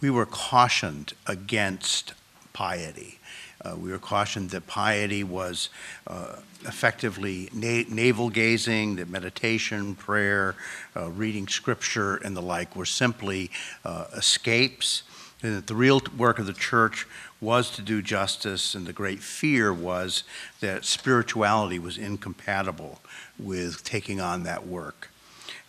A: we were cautioned against piety. Uh, we were cautioned that piety was uh, effectively na- navel gazing, that meditation, prayer, uh, reading scripture, and the like were simply uh, escapes and that the real work of the church was to do justice, and the great fear was that spirituality was incompatible with taking on that work.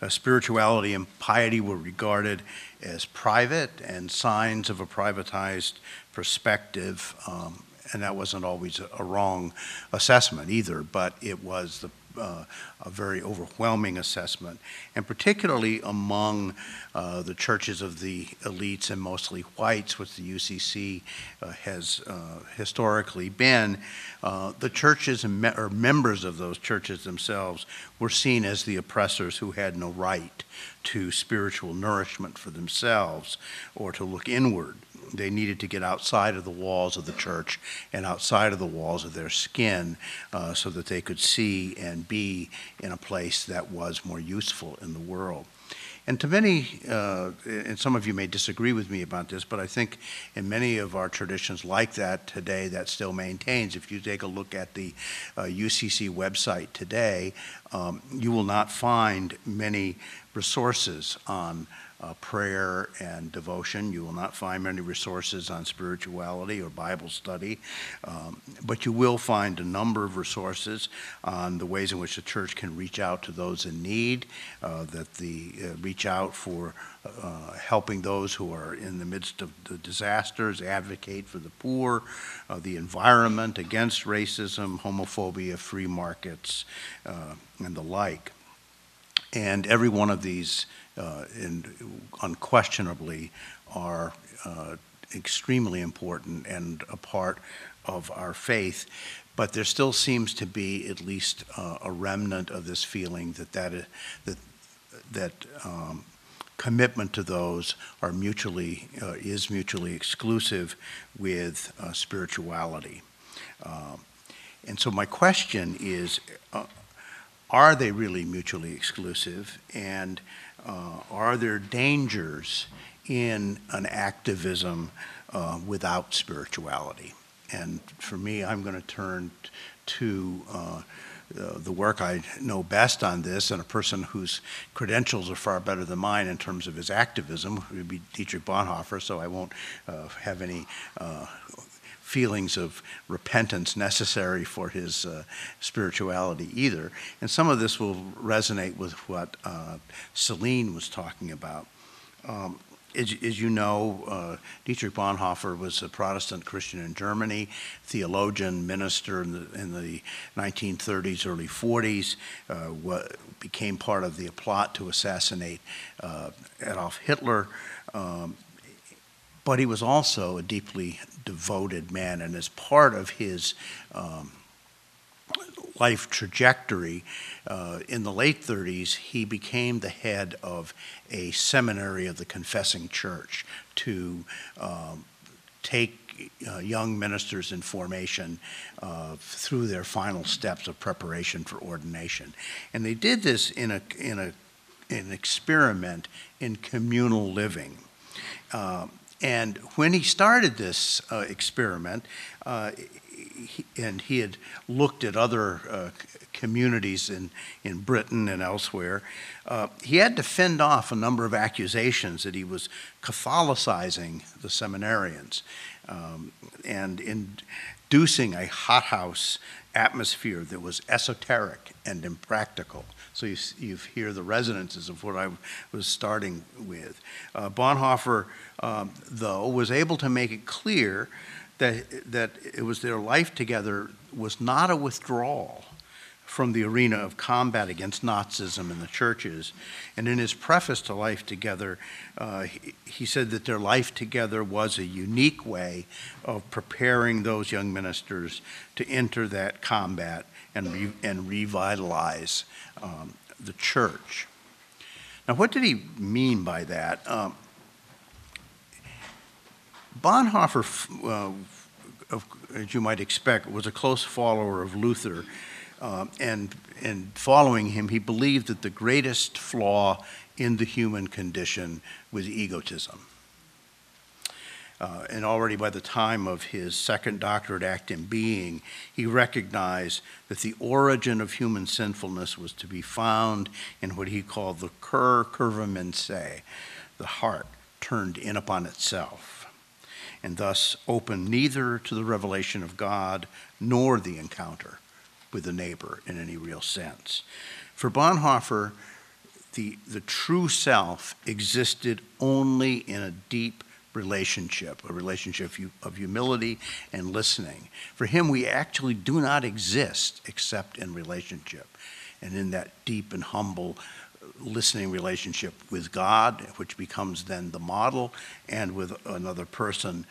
A: Uh, spirituality and piety were regarded as private and signs of a privatized perspective, um, and that wasn't always a, a wrong assessment either, but it was the uh, a very overwhelming assessment, and particularly among uh, the churches of the elites and mostly whites, which the UCC uh, has uh, historically been, uh, the churches me- or members of those churches themselves were seen as the oppressors who had no right to spiritual nourishment for themselves or to look inward they needed to get outside of the walls of the church and outside of the walls of their skin uh, so that they could see and be in a place that was more useful in the world. And to many, uh, and some of you may disagree with me about this, but I think in many of our traditions like that today, that still maintains. If you take a look at the uh, UCC website today, um, you will not find many resources on uh, prayer and devotion. You will not find many resources on spirituality or Bible study, um, but you will find a number of resources on the ways in which the church can reach out to those in need, uh, that the uh, reach out for uh, helping those who are in the midst of the disasters, advocate for the poor, uh, the environment, against racism, homophobia, free markets, uh, and the like. And every one of these and unquestionably are uh, extremely important and a part of our faith. But there still seems to be at least uh, a remnant of this feeling that that, is, that, that um, commitment to those are mutually uh, is mutually exclusive with uh, spirituality. Um, and so my question is, uh, are they really mutually exclusive? And uh, are there dangers in an activism uh, without spirituality? And for me, I'm going to turn to uh, the work I know best on this, and a person whose credentials are far better than mine in terms of his activism would be Dietrich Bonhoeffer, so I won't uh, have any uh, feelings of repentance necessary for his uh, spirituality either. And some of this will resonate with what uh, Celene was talking about. Um, as, as, you know, uh, Dietrich Bonhoeffer was a Protestant Christian in Germany, theologian, minister in the, in the 1930s, early 40s, uh, what became part of the plot to assassinate uh, Adolf Hitler. Um, but he was also a deeply devoted man, and as part of his um, life trajectory, uh, in the late 30s, he became the head of a seminary of the Confessing Church to um, take uh, young ministers in formation uh, through their final steps of preparation for ordination. And they did this in a in a an experiment in communal living. Um, and when he started this uh, experiment, uh, he, and he had looked at other uh, communities in, in Britain and elsewhere, uh, he had to fend off a number of accusations that he was Catholicizing the seminarians um, and inducing a hothouse atmosphere that was esoteric and impractical. So you, you hear the resonances of what I was starting with. Uh, Bonhoeffer, um, though, was able to make it clear that, that it was their life together was not a withdrawal from the arena of combat against Nazism in the churches. And in his preface to Life Together, uh, he, he, said that their life together was a unique way of preparing those young ministers to enter that combat and, re, and revitalize um, the church. Now, what did he mean by that? Um, Bonhoeffer, uh, of, as you might expect, was a close follower of Luther uh, and, and following him, he believed that the greatest flaw in the human condition was egotism. Uh, and already by the time of his second doctorate Act and Being, he recognized that the origin of human sinfulness was to be found in what he called the cor curvum in se, the heart turned in upon itself. and thus open neither to the revelation of God nor the encounter with the neighbor in any real sense. For Bonhoeffer, the, the true self existed only in a deep relationship, a relationship of humility and listening. For him, we actually do not exist except in relationship and in that deep and humble uh, listening relationship with God, which becomes then the model, and with another person.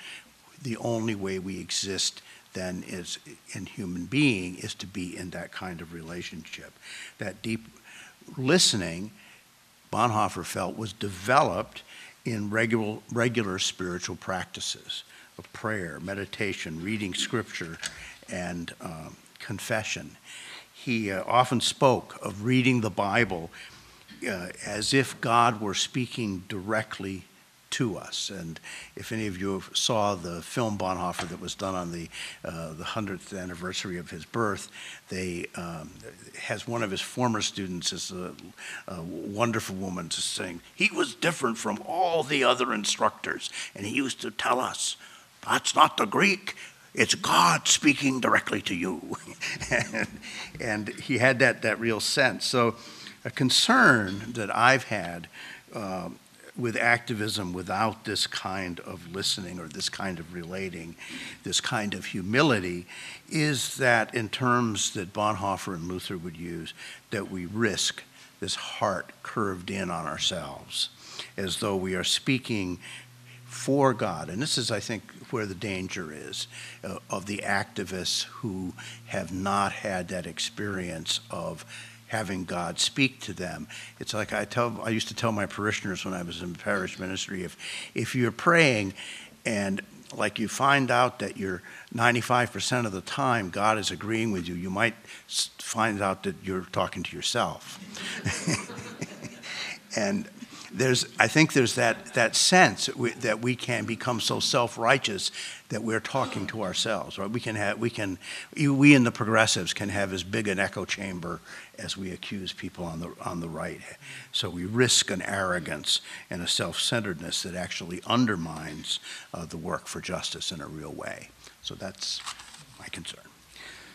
A: The only way we exist then is in human being is to be in that kind of relationship. That deep listening, Bonhoeffer felt, was developed in regular, regular spiritual practices of prayer, meditation, reading scripture, and um, confession. He uh, often spoke of reading the Bible uh, as if God were speaking directly to us. And if any of you saw the film Bonhoeffer that was done on the uh, the hundredth anniversary of his birth, they um, has one of his former students is a, a wonderful woman just saying he was different from all the other instructors, and he used to tell us, "That's not the Greek." It's God speaking directly to you. and, and he had that, that real sense. So, a concern that I've had um, with activism without this kind of listening or this kind of relating, this kind of humility, is that in terms that Bonhoeffer and Luther would use, that we risk this heart curved in on ourselves, as though we are speaking for God. And this is, I think, where the danger is uh, of the activists who have not had that experience of having God speak to them. It's like I tell I used to tell my parishioners when I was in parish ministry if if you're praying and like you find out that you're 95% of the time God is agreeing with you, you might find out that you're talking to yourself. and there's, I think there's that, that sense that we, that we can become so self-righteous that we're talking to ourselves, right? We can have, we can, we in the progressives can have as big an echo chamber as we accuse people on the, on the right. So we risk an arrogance and a self-centeredness that actually undermines uh, the work for justice in a real way. So that's my concern.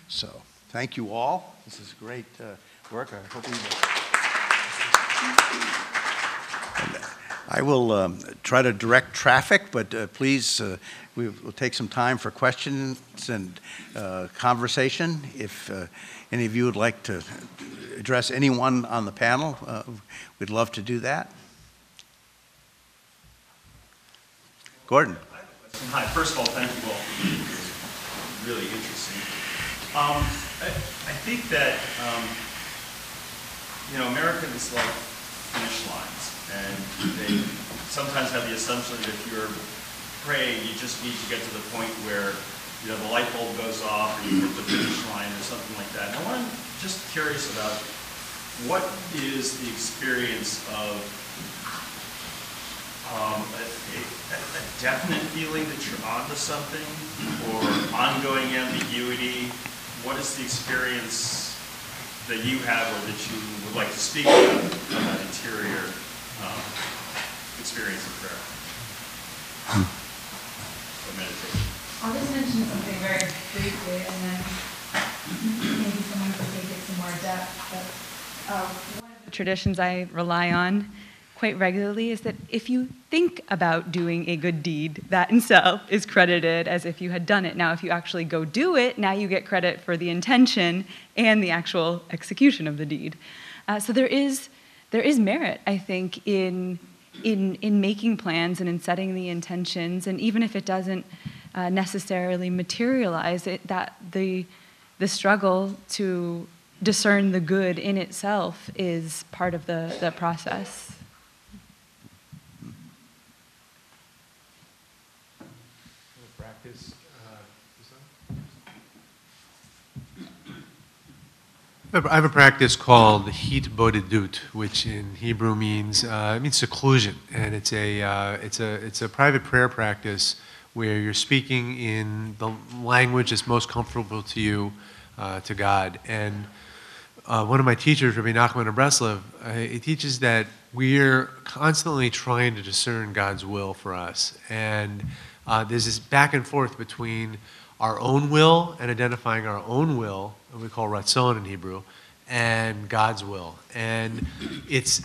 A: So, thank you all. This is great uh, work. I hope we I will um, try to direct traffic, but uh, please, uh, we will take some time for questions and uh, conversation. If uh, any of you would like to address anyone on the panel, uh, we'd love to do that. Gordon.
F: Hi, first of all, thank you all Really interesting. Um, I, I think that, um, you know, Americans like finish lines, and they sometimes have the assumption that if you're praying, you just need to get to the point where, you know, the light bulb goes off, or you hit the finish line, or something like that. And I'm just curious about what is the experience of um, a, a, a definite feeling that you're onto something or ongoing ambiguity? What is the experience that you have or that you would like to speak about, of interior um, experience of prayer?
G: I'll just mention something very briefly, and then maybe someone could take it some more depth. But uh, one of the
D: traditions I rely on quite regularly is that if you think about doing a good deed, that in itself is credited as if you had done it. Now, if you actually go do it, now you get credit for the intention and the actual execution of the deed. Uh, so there is there is merit, I think, in in in making plans and in setting the intentions, and even if it doesn't uh, necessarily materialize, it, that the the struggle to discern the good in itself is part of the, the process.
B: practice, I have a practice called Hitbodedut, which in Hebrew means uh, it means seclusion, and it's a uh, it's a it's a private prayer practice where you're speaking in the language that's most comfortable to you, uh, to God. And uh, one of my teachers, Rabbi Nachman of Breslov, uh, he teaches that we're constantly trying to discern God's will for us, and uh, there's this back and forth between our own will and identifying our own will, what we call ratzon in Hebrew, and God's will. And it's,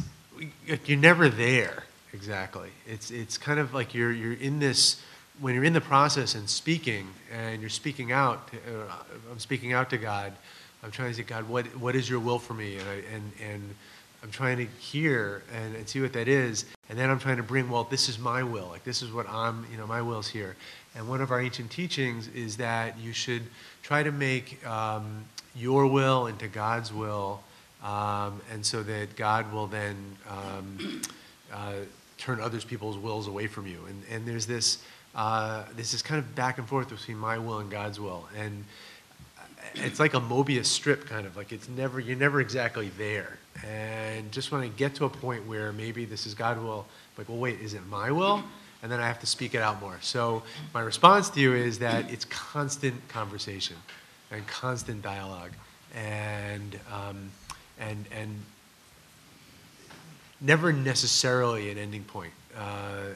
B: you're never there exactly. It's, it's kind of like you're, you're in this, when you're in the process and speaking, and you're speaking out, to, uh, I'm speaking out to God, I'm trying to say, God, what, what is your will for me? And, I, and, and I'm trying to hear and, and see what that is. And then I'm trying to bring, well, this is my will. Like, this is what I'm, you know, my will's here. And one of our ancient teachings is that you should try to make um, your will into God's will, um, and so that God will then um, uh, turn others people's wills away from you. And, and there's this, uh, this is kind of back and forth between my will and God's will. And it's like a Mobius strip, kind of like it's never, you're never exactly there. And just when I get to a point where maybe this is God will, like, well, wait, is it my will? And then I have to speak it out more. So my response to you is that it's constant conversation and constant dialogue, and um, and and never necessarily an ending point. Uh,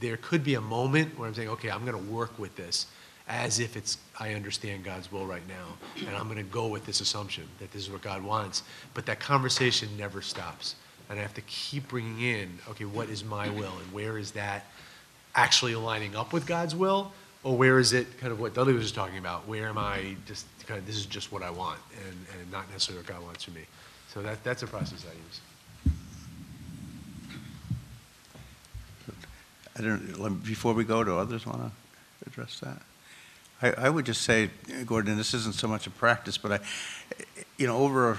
B: there could be a moment where I'm saying, okay, I'm going to work with this as if it's I understand God's will right now, and I'm going to go with this assumption that this is what God wants. But that conversation never stops, and I have to keep bringing in, okay, what is my will, and where is that actually lining up with God's will, or where is it kind of what Dudley was just talking about? Where am I just kind of this is just what I want, and, and not necessarily what God wants for me. So that that's a process I use.
A: I don't, before we go, do others want to address that? I, I would just say, Gordon, this isn't so much a practice, but I, you know, over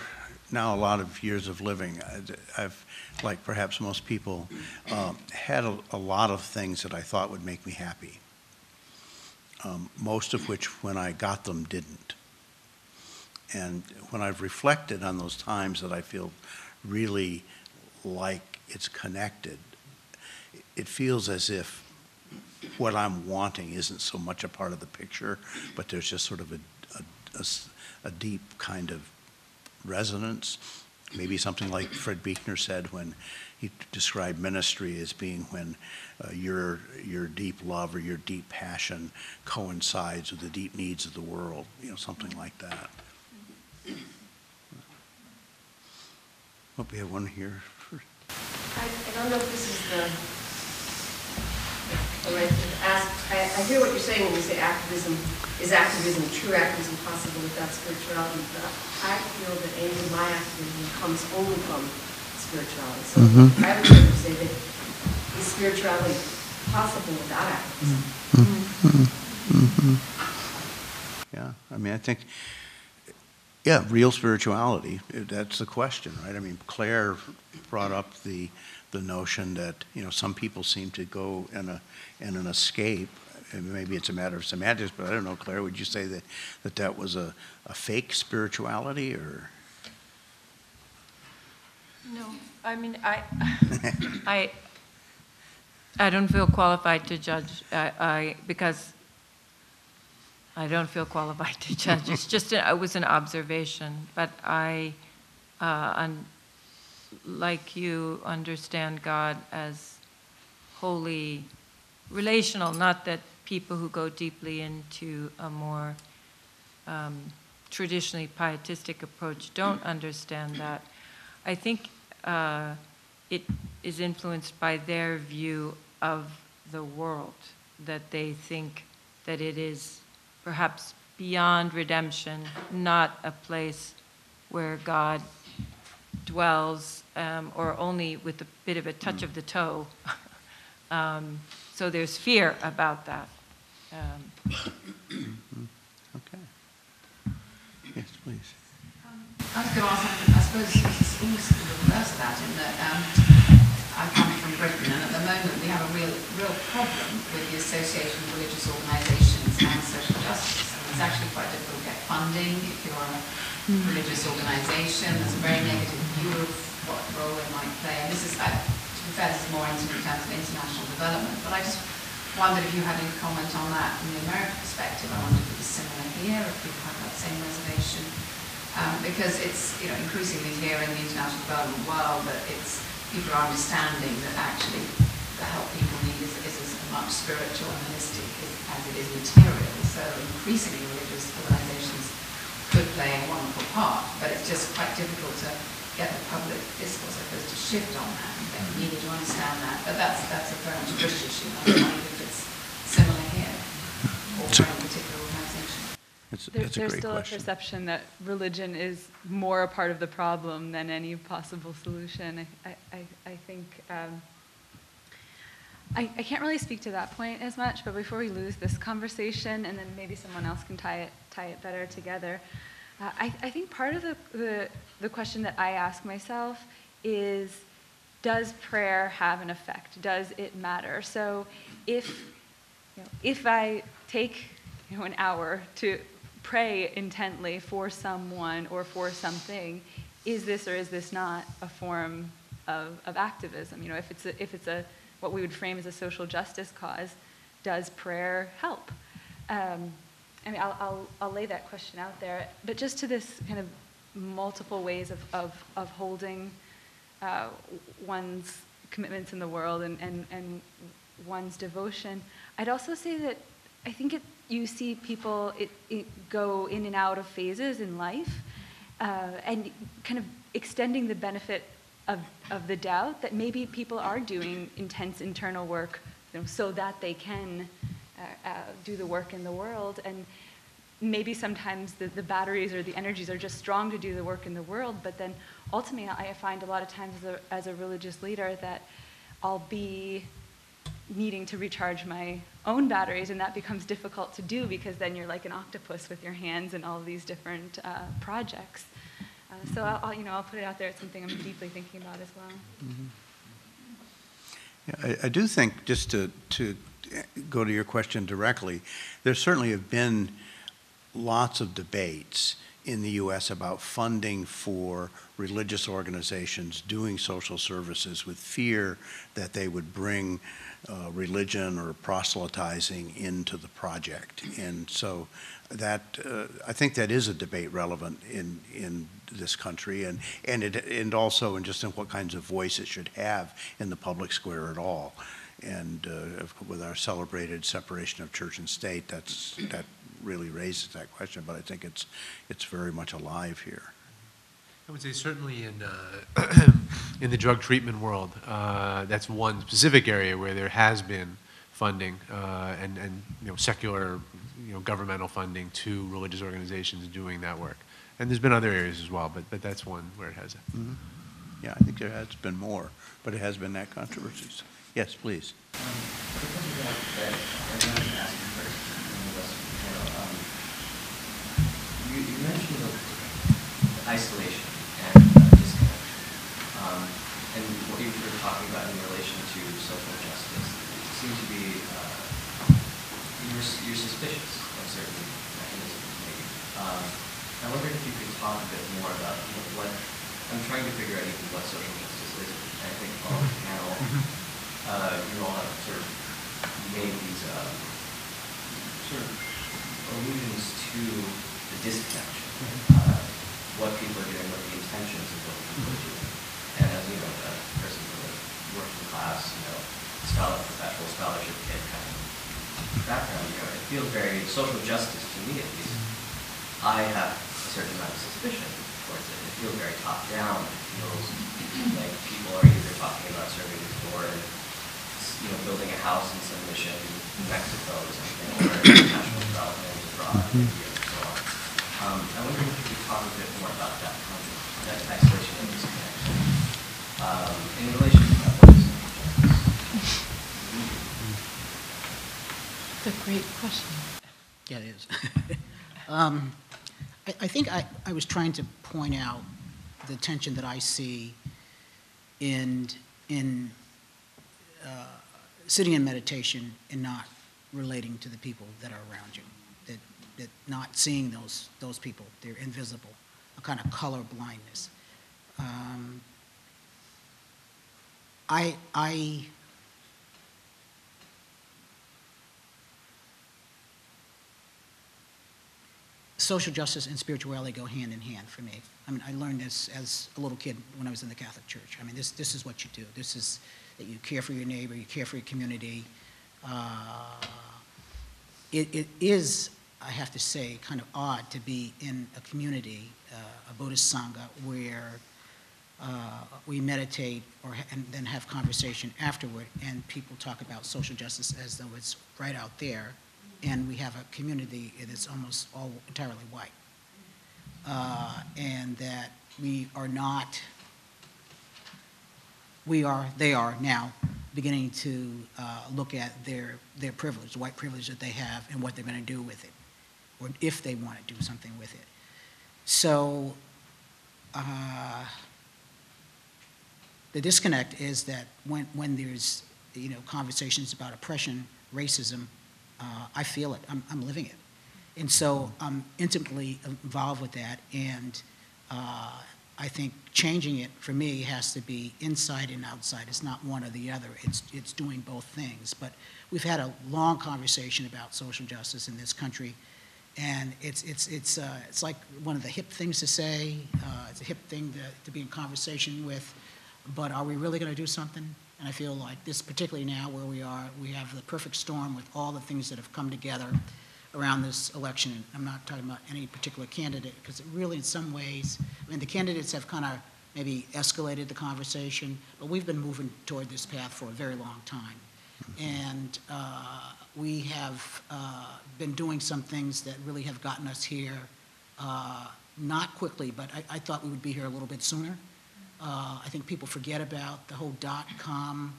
A: now a lot of years of living, I- I've, like perhaps most people, um, had a, a lot of things that I thought would make me happy. Um, Most of which, when I got them, didn't. And when I've reflected on those times that I feel really like it's connected, it feels as if what I'm wanting isn't so much a part of the picture, but there's just sort of a a deep kind of resonance. Maybe something like Fred Buechner said when he described ministry as being when uh, your, your deep love or your deep passion coincides with the deep needs of the world, you know, something like that. Hope we have one here.
H: I, I don't know if this is the, the right ask. I, I hear what you're saying when you say activism, is activism, true activism possible without spirituality? But I feel that any of my activism comes only from spirituality. So
A: Mhm.
H: I would say that is spirituality possible without activism? Mm-hmm. Mm-hmm. Mm-hmm.
A: Yeah, I mean, I think, yeah, real spirituality, that's the question, right? I mean, Claire brought up the, the notion that, you know, some people seem to go in a, in an escape, and maybe it's a matter of semantics, but I don't know, Claire, would you say that, that that was a, a fake spirituality, or?
E: No, I mean, I, I, I don't feel qualified to judge, I, I, because I don't feel qualified to judge. It's just, a- it was an observation, but I, uh, like you, understand God as wholly relational, not that people who go deeply into a more um, traditionally pietistic approach don't understand that. I think uh, it is influenced by their view of the world, that they think that it is perhaps beyond redemption, not a place where God dwells, um, or only with a bit of a touch of the toe. Um, So there's fear about that. Um,
A: Okay. Yes, please.
I: I was going to ask, something, I suppose it's almost the reverse of that, in that um, I come from Britain, and at the moment we have a real, real problem with the association of religious organisations and social justice. And it's actually quite difficult to get funding if you're a religious organisation. There's a very negative view of what role it might play. And this is, uh, to be fair, this is more in terms of international development. But I just wondered if you had any comment on that from the American perspective. I wondered if it was similar here, if people have that same reservation. Um, because it's you know increasingly here in the international development world that it's people are understanding that actually the help people need is, is as much spiritual and holistic as, as it is material. So increasingly religious organisations could play a wonderful part, but it's just quite difficult to get the public discourse, I suppose, to shift on that and get the media to understand that. But that's, that's a very much British issue. I don't know if it's similar here or
A: So-
I: for any particular organisation.
A: It's,
D: There-
A: it's a
D: There's
A: great
D: still a perception that religion is more a part of the problem than any possible solution. I, I, I think, um, I, I can't really speak to that point as much, but before we lose this conversation, and then maybe someone else can tie it, tie it better together, uh, I, I think part of the, the, the question that I ask myself is, does prayer have an effect? Does it matter? So if you know, if I take you know, an hour to pray intently for someone or for something, is this or is this not a form of, of activism? You know, if it's a, if it's a what we would frame as a social justice cause, does prayer help? Um, I mean, I'll, I'll, I'll lay that question out there, but just to this kind of multiple ways of, of, of holding uh, one's commitments in the world and, and, and one's devotion. I'd also say that I think it, you see people it, it go in and out of phases in life uh, and kind of extending the benefit of, of the doubt that maybe people are doing intense internal work you know, so that they can uh, uh, do the work in the world. And maybe sometimes the, the batteries or the energies are just strong to do the work in the world, but then ultimately I find a lot of times as a, as a religious leader that I'll be needing to recharge my own batteries, and that becomes difficult to do because then you're like an octopus with your hands in all these different uh, projects. Uh, so I'll, I'll, you know, I'll put it out there. It's something I'm deeply thinking about as well.
A: Yeah, I, I do think, just to, to go to your question directly, there certainly have been lots of debates in the U.S. about funding for religious organizations doing social services with fear that they would bring uh, religion or proselytizing into the project. And so that, uh, I think that is a debate relevant in, in this country and, and it, and also in just in what kinds of voice it should have in the public square at all. And uh, with our celebrated separation of church and state, that's, that really raises that question, but I think it's, it's very much alive here.
J: I would say certainly in, uh, in the drug treatment world, uh, that's one specific area where there has been funding uh, and, and, you know, secular, you know, governmental funding to religious organizations doing that work. And there's been other areas as well, but, but that's one where it has it.
A: Mhm. Yeah, I think there has been more, but it has been that controversy. Yes, please.
K: You, you mentioned isolation and uh, disconnect. Um, and what you were talking about in relation to social justice seemed to be, uh, you're, you're suspicious of certain mechanisms, maybe. Um, I wondered if you could talk a bit more about what, what I'm trying to figure out even what social justice is. I think on the panel, uh, you all have sort of made these um, sort of allusions to the disconnection, uh, what people are doing, what the intentions of what people are doing. And as you know, a person from a working class, you know, scholar, professional scholarship kid kind of background, you know, it feels very social justice to me at least. I have a certain amount of suspicion towards it. It feels very top down. It feels like people are either talking about serving the Lord, you know, building a house in some mission in Mexico or something, or national development abroad, India, and so on. Um, I wonder if you could talk a bit more about that concept, that isolation and disconnection, um, in relation to that what is social?
D: It's a great question.
C: Yeah, it is. Um, I, I think I, I was trying to point out the tension that I see in, in uh, sitting in meditation and not relating to the people that are around you, that, that not seeing those, those people, they're invisible, a kind of color blindness. Um, I, I social justice and spirituality go hand in hand for me. I mean, I learned this as a little kid when I was in the Catholic Church. I mean, this, this is what you do. This is that you care for your neighbor, you care for your community. Uh, it, it is, I have to say, kind of odd to be in a community, uh, a Buddhist Sangha, where uh, we meditate or, and then have conversation afterward, and people talk about social justice as though it's right out there, and we have a community that's almost all entirely white. Uh, And that we are not, we are, they are now beginning to uh, look at their, their privilege, the white privilege that they have, and what they're going to do with it, or if they want to do something with it. So, uh, the disconnect is that when, when there's, you know, conversations about oppression, racism, uh, I feel it, I'm, I'm living it. And so I'm intimately involved with that, and uh, I think changing it for me has to be inside and outside. It's not one or the other. It's, it's doing both things. But we've had a long conversation about social justice in this country, and it's, it's, it's, uh, it's like one of the hip things to say. Uh, it's a hip thing to, to be in conversation with. But are we really going to do something? And I feel like this, particularly now where we are, we have the perfect storm with all the things that have come together around this election. I'm not talking about any particular candidate, because it really, in some ways, I mean, the candidates have kind of maybe escalated the conversation, but we've been moving toward this path for a very long time. And uh, we have uh, been doing some things that really have gotten us here, uh, not quickly, but I, I thought we would be here a little bit sooner. Uh, I think people forget about the whole dot-com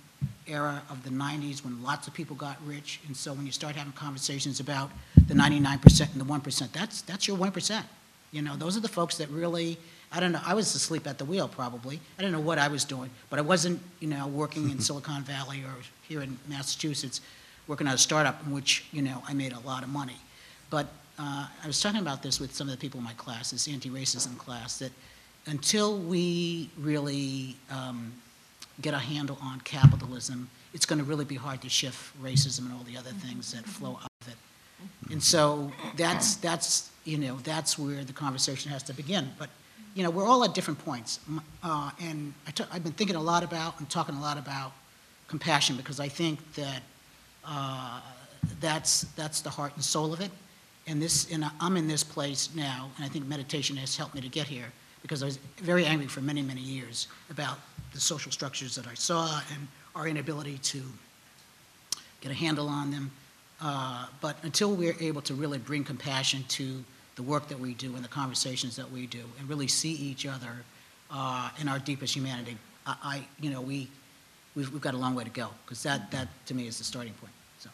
C: era of the 90s when lots of people got rich. And so when you start having conversations about the 99% and the 1%, that's, that's your 1%. You know, those are the folks that really, I don't know, I was asleep at the wheel probably. I didn't know what I was doing, but I wasn't, you know, working in Silicon Valley or here in Massachusetts, working at a startup in which, you know, I made a lot of money. But uh, I was talking about this with some of the people in my class, this anti-racism class, that until we really um, get a handle on capitalism, it's going to really be hard to shift racism and all the other things that flow out of it. And so that's, that's, you know, that's where the conversation has to begin. But, you know, we're all at different points. Uh, and I t- I've been thinking a lot about and talking a lot about compassion because I think that uh, that's, that's the heart and soul of it. And this, and I'm in this place now, and I think meditation has helped me to get here because I was very angry for many, many years about the social structures that I saw and our inability to get a handle on them. Uh, but until we're able to really bring compassion to the work that we do and the conversations that we do and really see each other uh, in our deepest humanity, I, I you know, we, we've, we've got a long way to go because that, that to me is the starting point. So.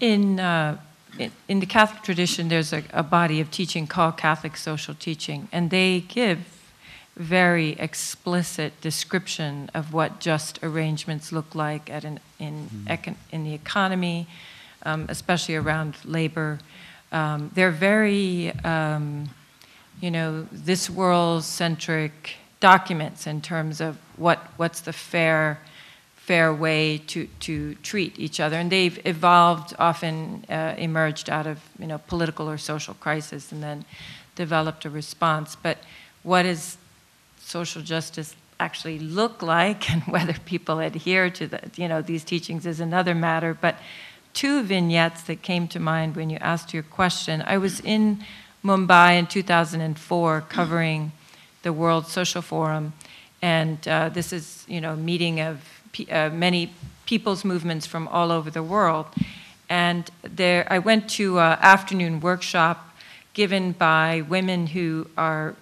E: In, uh, in- in the Catholic tradition, there's a, a body of teaching called Catholic social teaching, and they give very explicit description of what just arrangements look like at an, in, econ, in the economy, um, especially around labor. Um, they're very, um, you know, this world centric documents in terms of what, what's the fair fair way to, to treat each other. And they've evolved, often uh, emerged out of you know, political or social crisis and then developed a response. But what does social justice actually look like and whether people adhere to the, you know, these teachings is another matter. But two vignettes that came to mind when you asked your question. I was in Mumbai in 2004 covering the World Social Forum, and uh, this is, you know, meeting of uh, many people's movements from all over the world. And there, I went to an afternoon workshop given by women who are,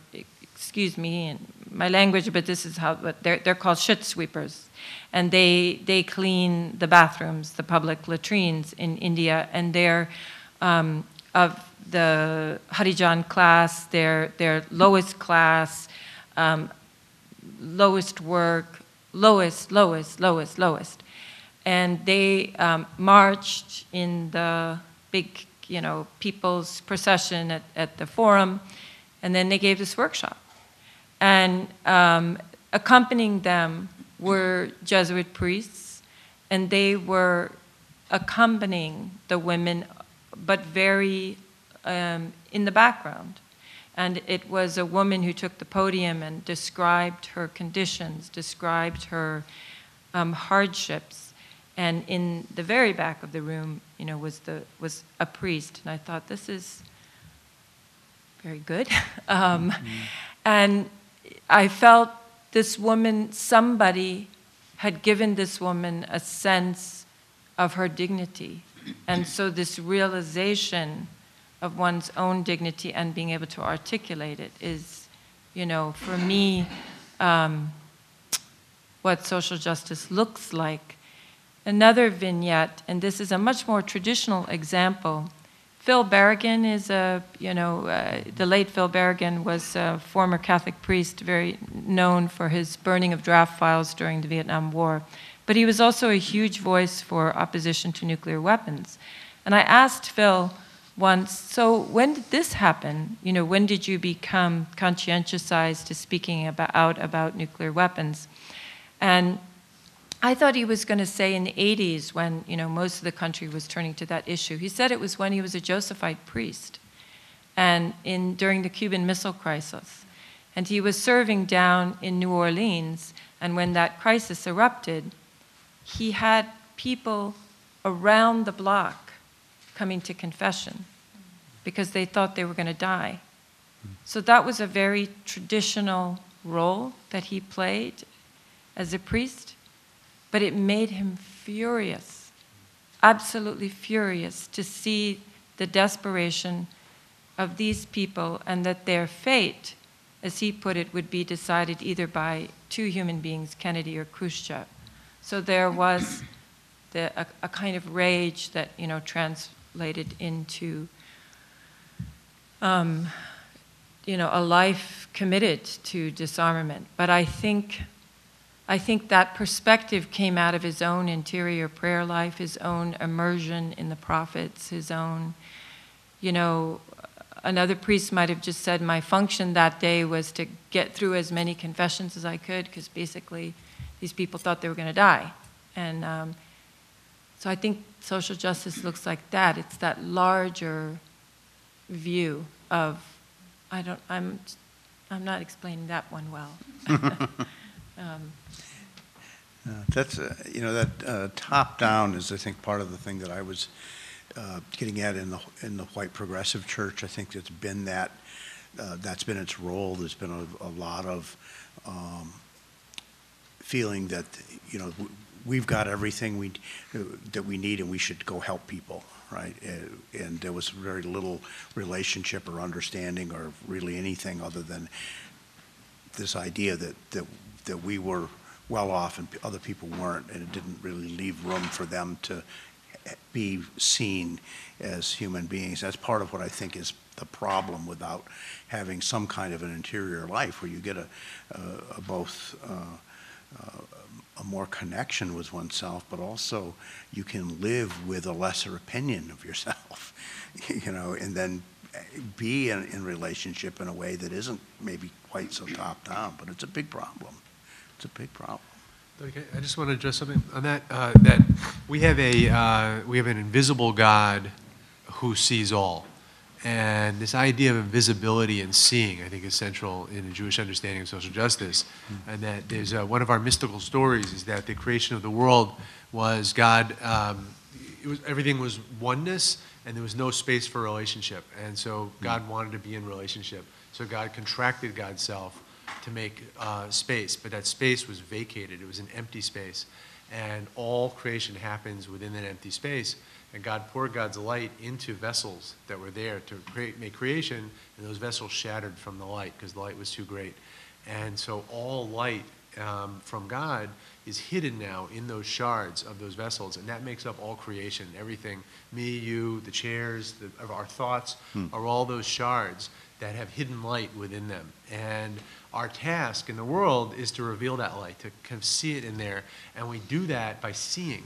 E: excuse me, in my language, but this is how, they're, they're called shit sweepers. And they, they clean the bathrooms, the public latrines in India, and they're um, of the Harijan class, they're, they're lowest class, um, lowest work, lowest, lowest, lowest, lowest. And they um, marched in the big, you know, people's procession at, at the forum, and then they gave this workshop. And um, accompanying them were Jesuit priests, and they were accompanying the women, but very um, in the background. And it was a woman who took the podium and described her conditions, described her um, hardships. And in the very back of the room, you know, was the was a priest, and I thought this is very good. um, And I felt this woman, somebody had given this woman a sense of her dignity. And so, this realization of one's own dignity and being able to articulate it is, you know, for me, um, what social justice looks like. Another vignette, and this is a much more traditional example. Phil Berrigan is a, you know, uh, the late Phil Berrigan was a former Catholic priest, very known for his burning of draft files during the Vietnam War. But he was also a huge voice for opposition to nuclear weapons. And I asked Phil once, so when did this happen? You know, when did you become conscientiousized to speaking about, out about nuclear weapons? And I thought he was going to say in the 80s when, you know, most of the country was turning to that issue. He said it was when he was a Josephite priest and in, during the Cuban Missile Crisis. And he was serving down in New Orleans, and when that crisis erupted, he had people around the block coming to confession because they thought they were going to die. So that was a very traditional role that he played as a priest, but it made him furious, absolutely furious to see the desperation of these people and that their fate, as he put it, would be decided either by two human beings, Kennedy or Khrushchev. So there was the, a, a kind of rage that, you know, translated into, um, you know, a life committed to disarmament. But I think I think that perspective came out of his own interior prayer life, his own immersion in the prophets, his own, you know, another priest might have just said, My function that day was to get through as many confessions as I could, because basically these people thought they were going to die. And um, so I think social justice looks like that. It's that larger view of, I don't, I'm, I'm not explaining that one well. um,
A: Uh, That's, uh, you know, that uh, top-down is, I think, part of the thing that I was uh, getting at in the, in the white progressive church. I think it's been that, uh, that's been its role. There's been a, a lot of um, feeling that, you know, we've got everything we, that we need and we should go help people, right? Uh, And there was very little relationship or understanding or really anything other than this idea that, that, that we were well off and other people weren't, and it didn't really leave room for them to be seen as human beings. That's part of what I think is the problem without having some kind of an interior life where you get a, a, a both uh, uh, a more connection with oneself, but also you can live with a lesser opinion of yourself, you know, and then be in, in relationship in a way that isn't maybe quite so top down, but it's a big problem. It's a big problem.
B: Okay, I just want to address something on that. Uh, that we have a uh, we have an invisible God who sees all, and this idea of invisibility and seeing, I think, is central in a Jewish understanding of social justice. And that there's uh, one of our mystical stories is that the creation of the world was God. Um, it was everything was oneness, and there was no space for relationship. And so God wanted to be in relationship. So God contracted God's self to make uh, space, but that space was vacated. It was an empty space. And all creation happens within that empty space. And God poured God's light into vessels that were there to create, make creation, and those vessels shattered from the light because the light was too great. And so all light um, from God is hidden now in those shards of those vessels, and that makes up all creation. Everything, me, you, the chairs, the, of our thoughts, are all those shards that have hidden light within them. And our task in the world is to reveal that light, to kind of see it in there. And we do that by seeing,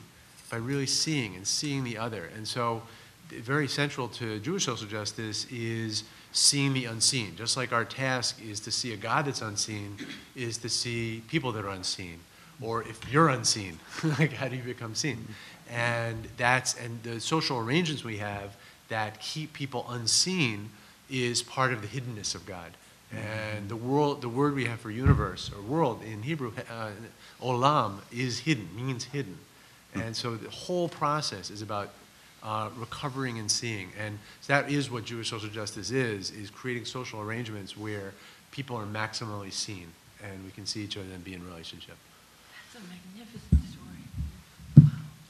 B: by really seeing and seeing the other. And so, very central to Jewish social justice is seeing the unseen. Just like our task is to see a God that's unseen, is to see people that are unseen. Or if you're unseen, like how do you become seen? And that's and the social arrangements we have that keep people unseen is part of the hiddenness of God. And the world, the word we have for universe or world in Hebrew, uh, olam, is hidden, means hidden. And so the whole process is about uh, recovering and seeing. And that is what Jewish social justice is, is creating social arrangements where people are maximally seen and we can see each other and be in relationship.
E: That's a magnificent story. Wow.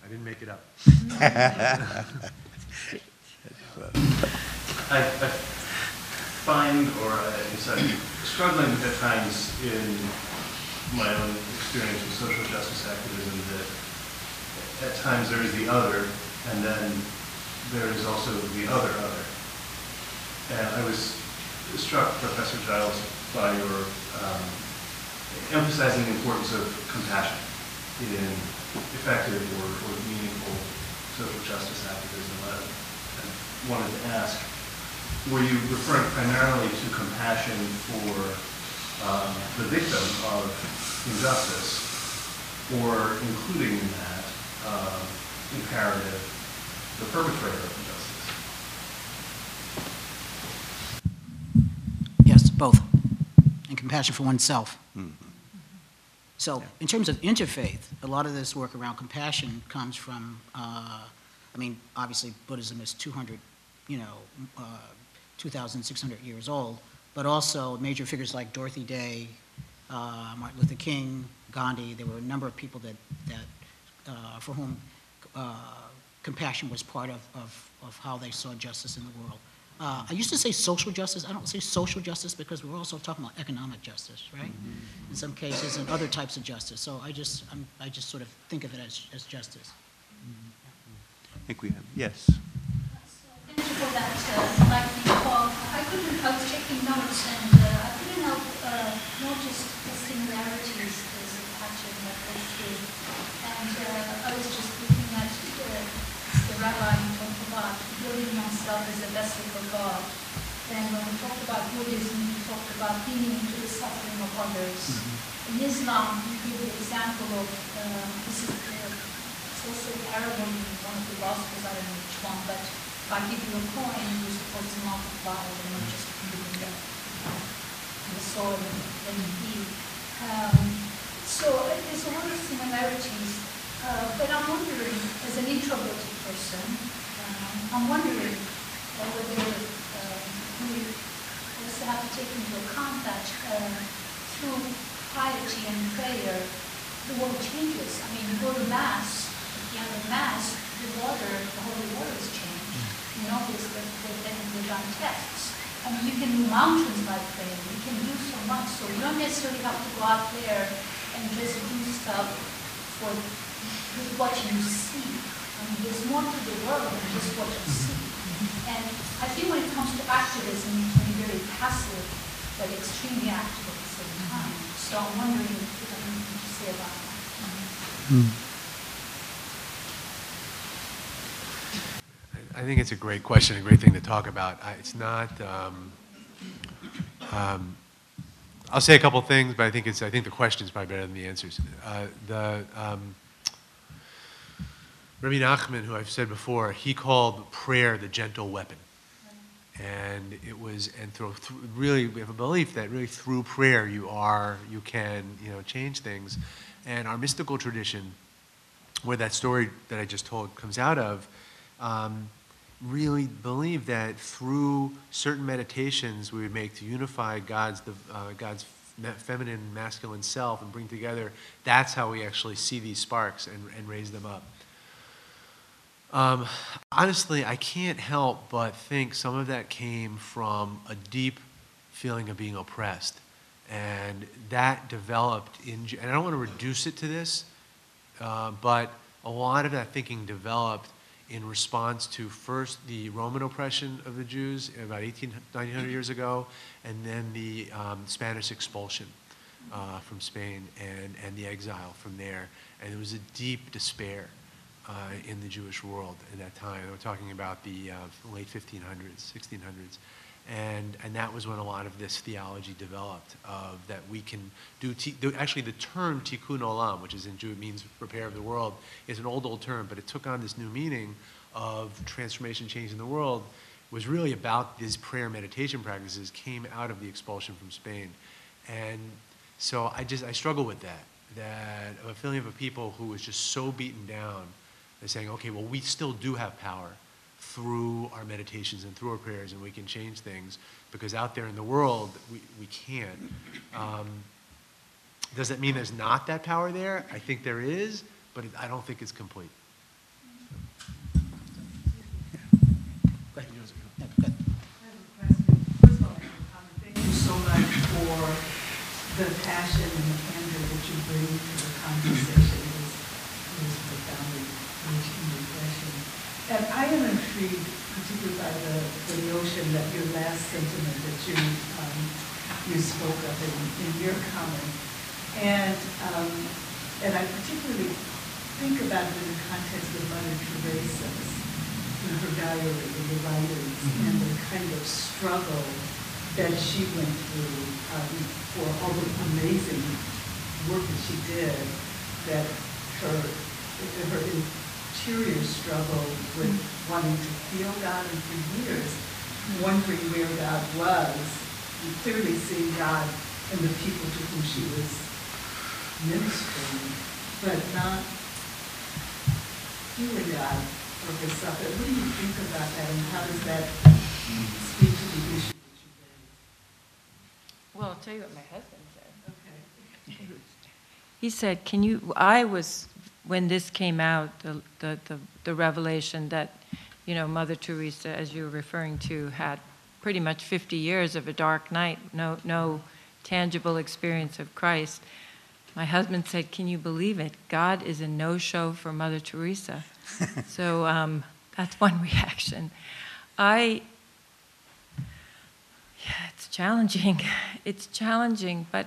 B: I didn't make it up.
L: I, I find, or I guess I'm struggling at times in my own experience with social justice activism that at times there is the other, and then there is also the other other. And I was struck, Professor Giles, by your um, emphasizing the importance of compassion in effective or, or meaningful social justice activism. I, I wanted to ask, were you referring primarily to compassion for um, the victim of injustice, or including in that um, imperative the perpetrator of injustice?
C: Yes, both. And compassion for oneself. So in terms of interfaith, a lot of this work around compassion comes from, uh, I mean, obviously Buddhism is 200, you know, uh, 2,600 years old, but also major figures like Dorothy Day, uh, Martin Luther King, Gandhi, there were a number of people that, that, uh, for whom uh, compassion was part of, of, of how they saw justice in the world. Uh, I used to say social justice. I don't say social justice because we're also talking about economic justice, right? In some cases, and other types of justice. So I just, I'm, I just sort of think of it as, as justice.
A: I think we have, yes.
M: Thank you for that, uh, enlightening talk. I couldn't, I was taking notes and uh, I couldn't help uh, notice the similarities as a pattern that they see. And uh, I was just looking at uh, the rabbi who talked about building myself as a vessel for God. Then when we talked about Buddhism, we talked about being into the suffering of others. In Islam, you give the example of, uh, this is, uh, it's also a parable in one of the Gospels, I don't know which one, but if I give you a coin, you're supposed to multiply it and not just giving it to the soil and then you eat. Um, so uh, there's a lot of similarities, uh, but I'm wondering, as an introverted person, um, I'm wondering uh, whether um, we also have to take into account that uh, through piety and prayer, the world changes. I mean, you go to Mass, at the end of Mass, the water, the holy water is changed. You notice that they've done tests. I mean, you can move mountains by prayer, you can do so much, so you don't necessarily have to go out there and just do stuff for, with what you see. I mean, there's more to the world than just what you see. And I think when it comes to activism, you can be very passive, but extremely active at the same time. So I'm wondering if you have anything to say about that.
B: I think it's a great question, a great thing to talk about. I- It's not, um, um, I'll say a couple things, but I think it's, I think the question is probably better than the answers. Uh, The, um, Rabbi Nachman, who I've said before, he called prayer the gentle weapon. And it was, and through, through- really, we have a belief that really through prayer you are, you can, you know, change things. And our mystical tradition, where that story that I just told comes out of, um, really believe that through certain meditations we would make to unify God's, the, uh, God's feminine masculine self and bring together, that's how we actually see these sparks and, and raise them up. Um, honestly, I can't help but think some of that came from a deep feeling of being oppressed. And that developed in, and I don't want to reduce it to this, uh, but a lot of that thinking developed in response to first the Roman oppression of the Jews about 18, 1900 years ago, and then the um, Spanish expulsion uh, from Spain and, and the exile from there. And it was a deep despair uh, in the Jewish world at that time. We're talking about the uh, late 1500s, 1600s. And, and that was when a lot of this theology developed of that we can do, actually the term tikkun olam, which is in Jew, means repair of the world, is an old, old term, but it took on this new meaning of transformation, change in the world.
J: was really about these prayer meditation practices came out of the expulsion from Spain. And so I just, I struggle with that, that a feeling of a people who was just so beaten down, they're saying, okay, well, we still do have power through our meditations and through our prayers, and we can change things, because out there in the world, we, we can't. Um, does that mean there's not that power there? I think there is, but it- I don't think it's complete.
N: First of um, thank you so much for the passion and the candor that you bring to the conversation. It is, it is profoundly rich and refreshing. And I am intrigued particularly by the, the notion that your last sentiment that you, um, you spoke of in, in your comment. And, um, and I particularly think about it in the context of Mother Teresa's in her diary, in the writings, and the kind of struggle that she went through um, for all the amazing work that she did, that her, her interior struggle with wanting to feel God and for years wondering where God was, and clearly seeing God in the people to whom she was ministering, but not feeling God for herself. But What do you think about that, and how does that speak to the issue that you raised?
E: Well, I'll tell you what my husband said.
N: Okay.
E: He said, can you, I was, when this came out, the, the, the, the revelation that, you know, Mother Teresa, as you were referring to, had pretty much 50 years of a dark night, no, no tangible experience of Christ. My husband said, can you believe it? God is a no-show for Mother Teresa. so um, that's one reaction. I, yeah, it's challenging. It's challenging, but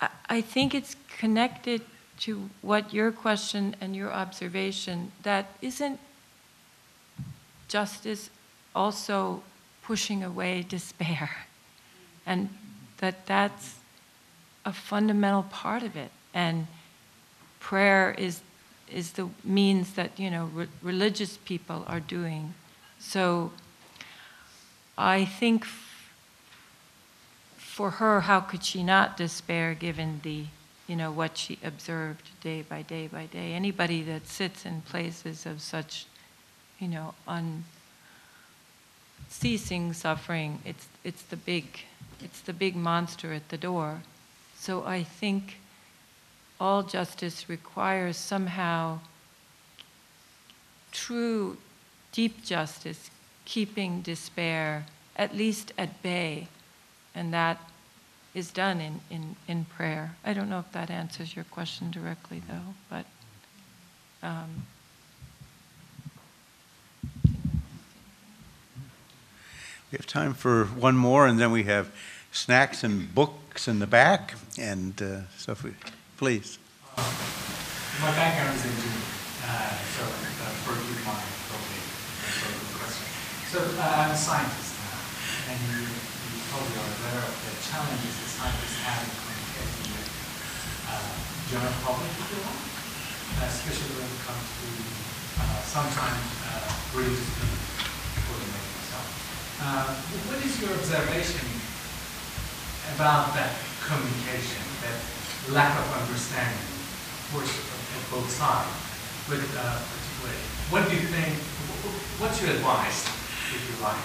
E: I, I think it's connected to what your question and your observation that isn't justice also pushing away despair, and that that's a fundamental part of it. And prayer is is the means that you know re- religious people are doing. So I think f- for her, how could she not despair given the you know what she observed day by day by day? Anybody that sits in places of such you know unceasing suffering, it's it's the big it's the big monster at the door. So I think all justice requires somehow true, deep justice, keeping despair at least at bay. And that is done in, in, in prayer. I don't know if that answers your question directly, though, but. Um,
A: We have time for one more, and then we have snacks and books in the back, and uh, so if we, please.
O: My background is engineering, uh, so uh, forgive my probably sort question. So uh, I'm a scientist now, and probably are aware of the challenges that scientists have in communicating with uh, general public, if you want, uh, especially when it comes to uh, sometimes uh, religious people, myself. Uh, what is your observation about that communication, that lack of understanding, of course, of, of both sides, but uh, particularly, what do you think, wh- wh- what's your advice, if you like?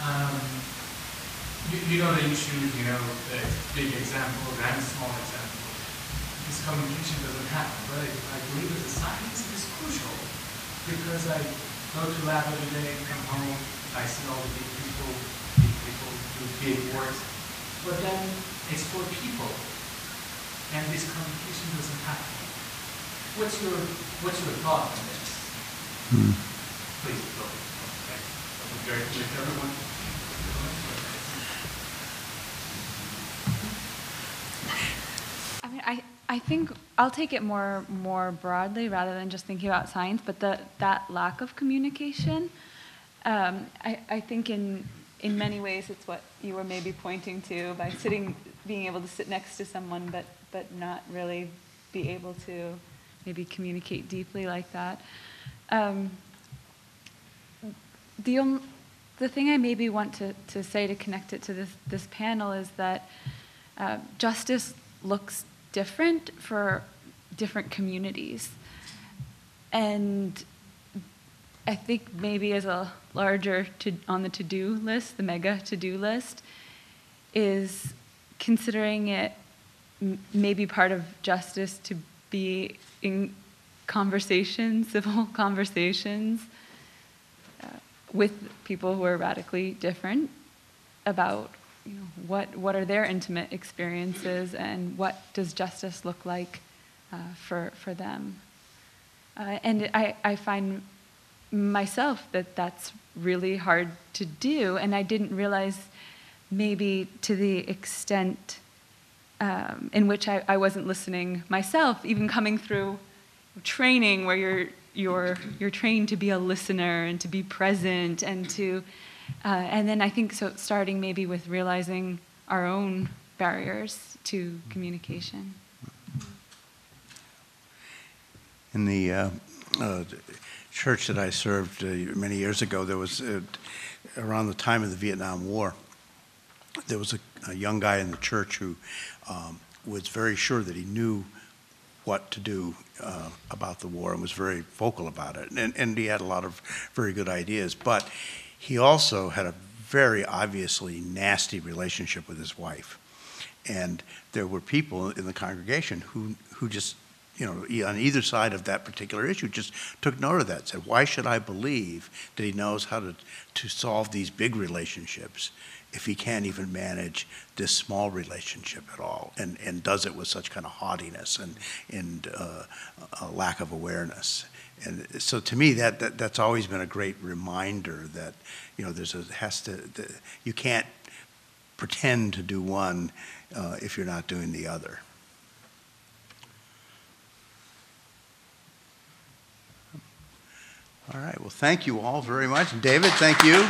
O: Um, you, you know the issue, you know, the big example and small example. This communication doesn't happen, but I, I believe as a scientist it is crucial because I go to lab every day, come home, I see all the big people, big people do big work, but then it's for people, and this communication doesn't happen. What's your What's your thought on this? Hmm. Please go. Okay. Be very everyone.
D: I I, think I'll take it more more broadly rather than just thinking about science, but the, that lack of communication, um, I, I think in in many ways it's what you were maybe pointing to by sitting, being able to sit next to someone, but but not really be able to maybe communicate deeply like that. Um, the on, the thing I maybe want to, to say to connect it to this, this panel is that uh, justice looks different for different communities. And I think maybe as a larger to, on the to-do list, the mega to-do list, is considering it maybe part of justice to be in conversations, civil conversations, uh, with people who are radically different about you know, what, what are their intimate experiences and what does justice look like uh, for, for them. Uh, and I, I find myself that that's really hard to do, and I didn't realize maybe to the extent um, in which I, I wasn't listening myself, even coming through training where you're, you're, you're trained to be a listener and to be present and to, uh, and then I think so starting maybe with realizing our own barriers to communication.
A: In the uh, uh, church that I served uh, many years ago, there was, uh, around the time of the Vietnam War, there was a, a young guy in the church who um, was very sure that he knew what to do uh, about the war and was very vocal about it. And, and he had a lot of very good ideas. But he also had a very obviously nasty relationship with his wife. And there were people in the congregation who, who just, you know, on either side of that particular issue, just took note of that, said, why should I believe that he knows how to, to solve these big relationships if he can't even manage this small relationship at all and, and does it with such kind of haughtiness and, and uh, a lack of awareness. And so to me, that, that, that's always been a great reminder that, you know, there's a, has to, the, you can't pretend to do one uh, if you're not doing the other. All right, well, thank you all very much. David, thank you.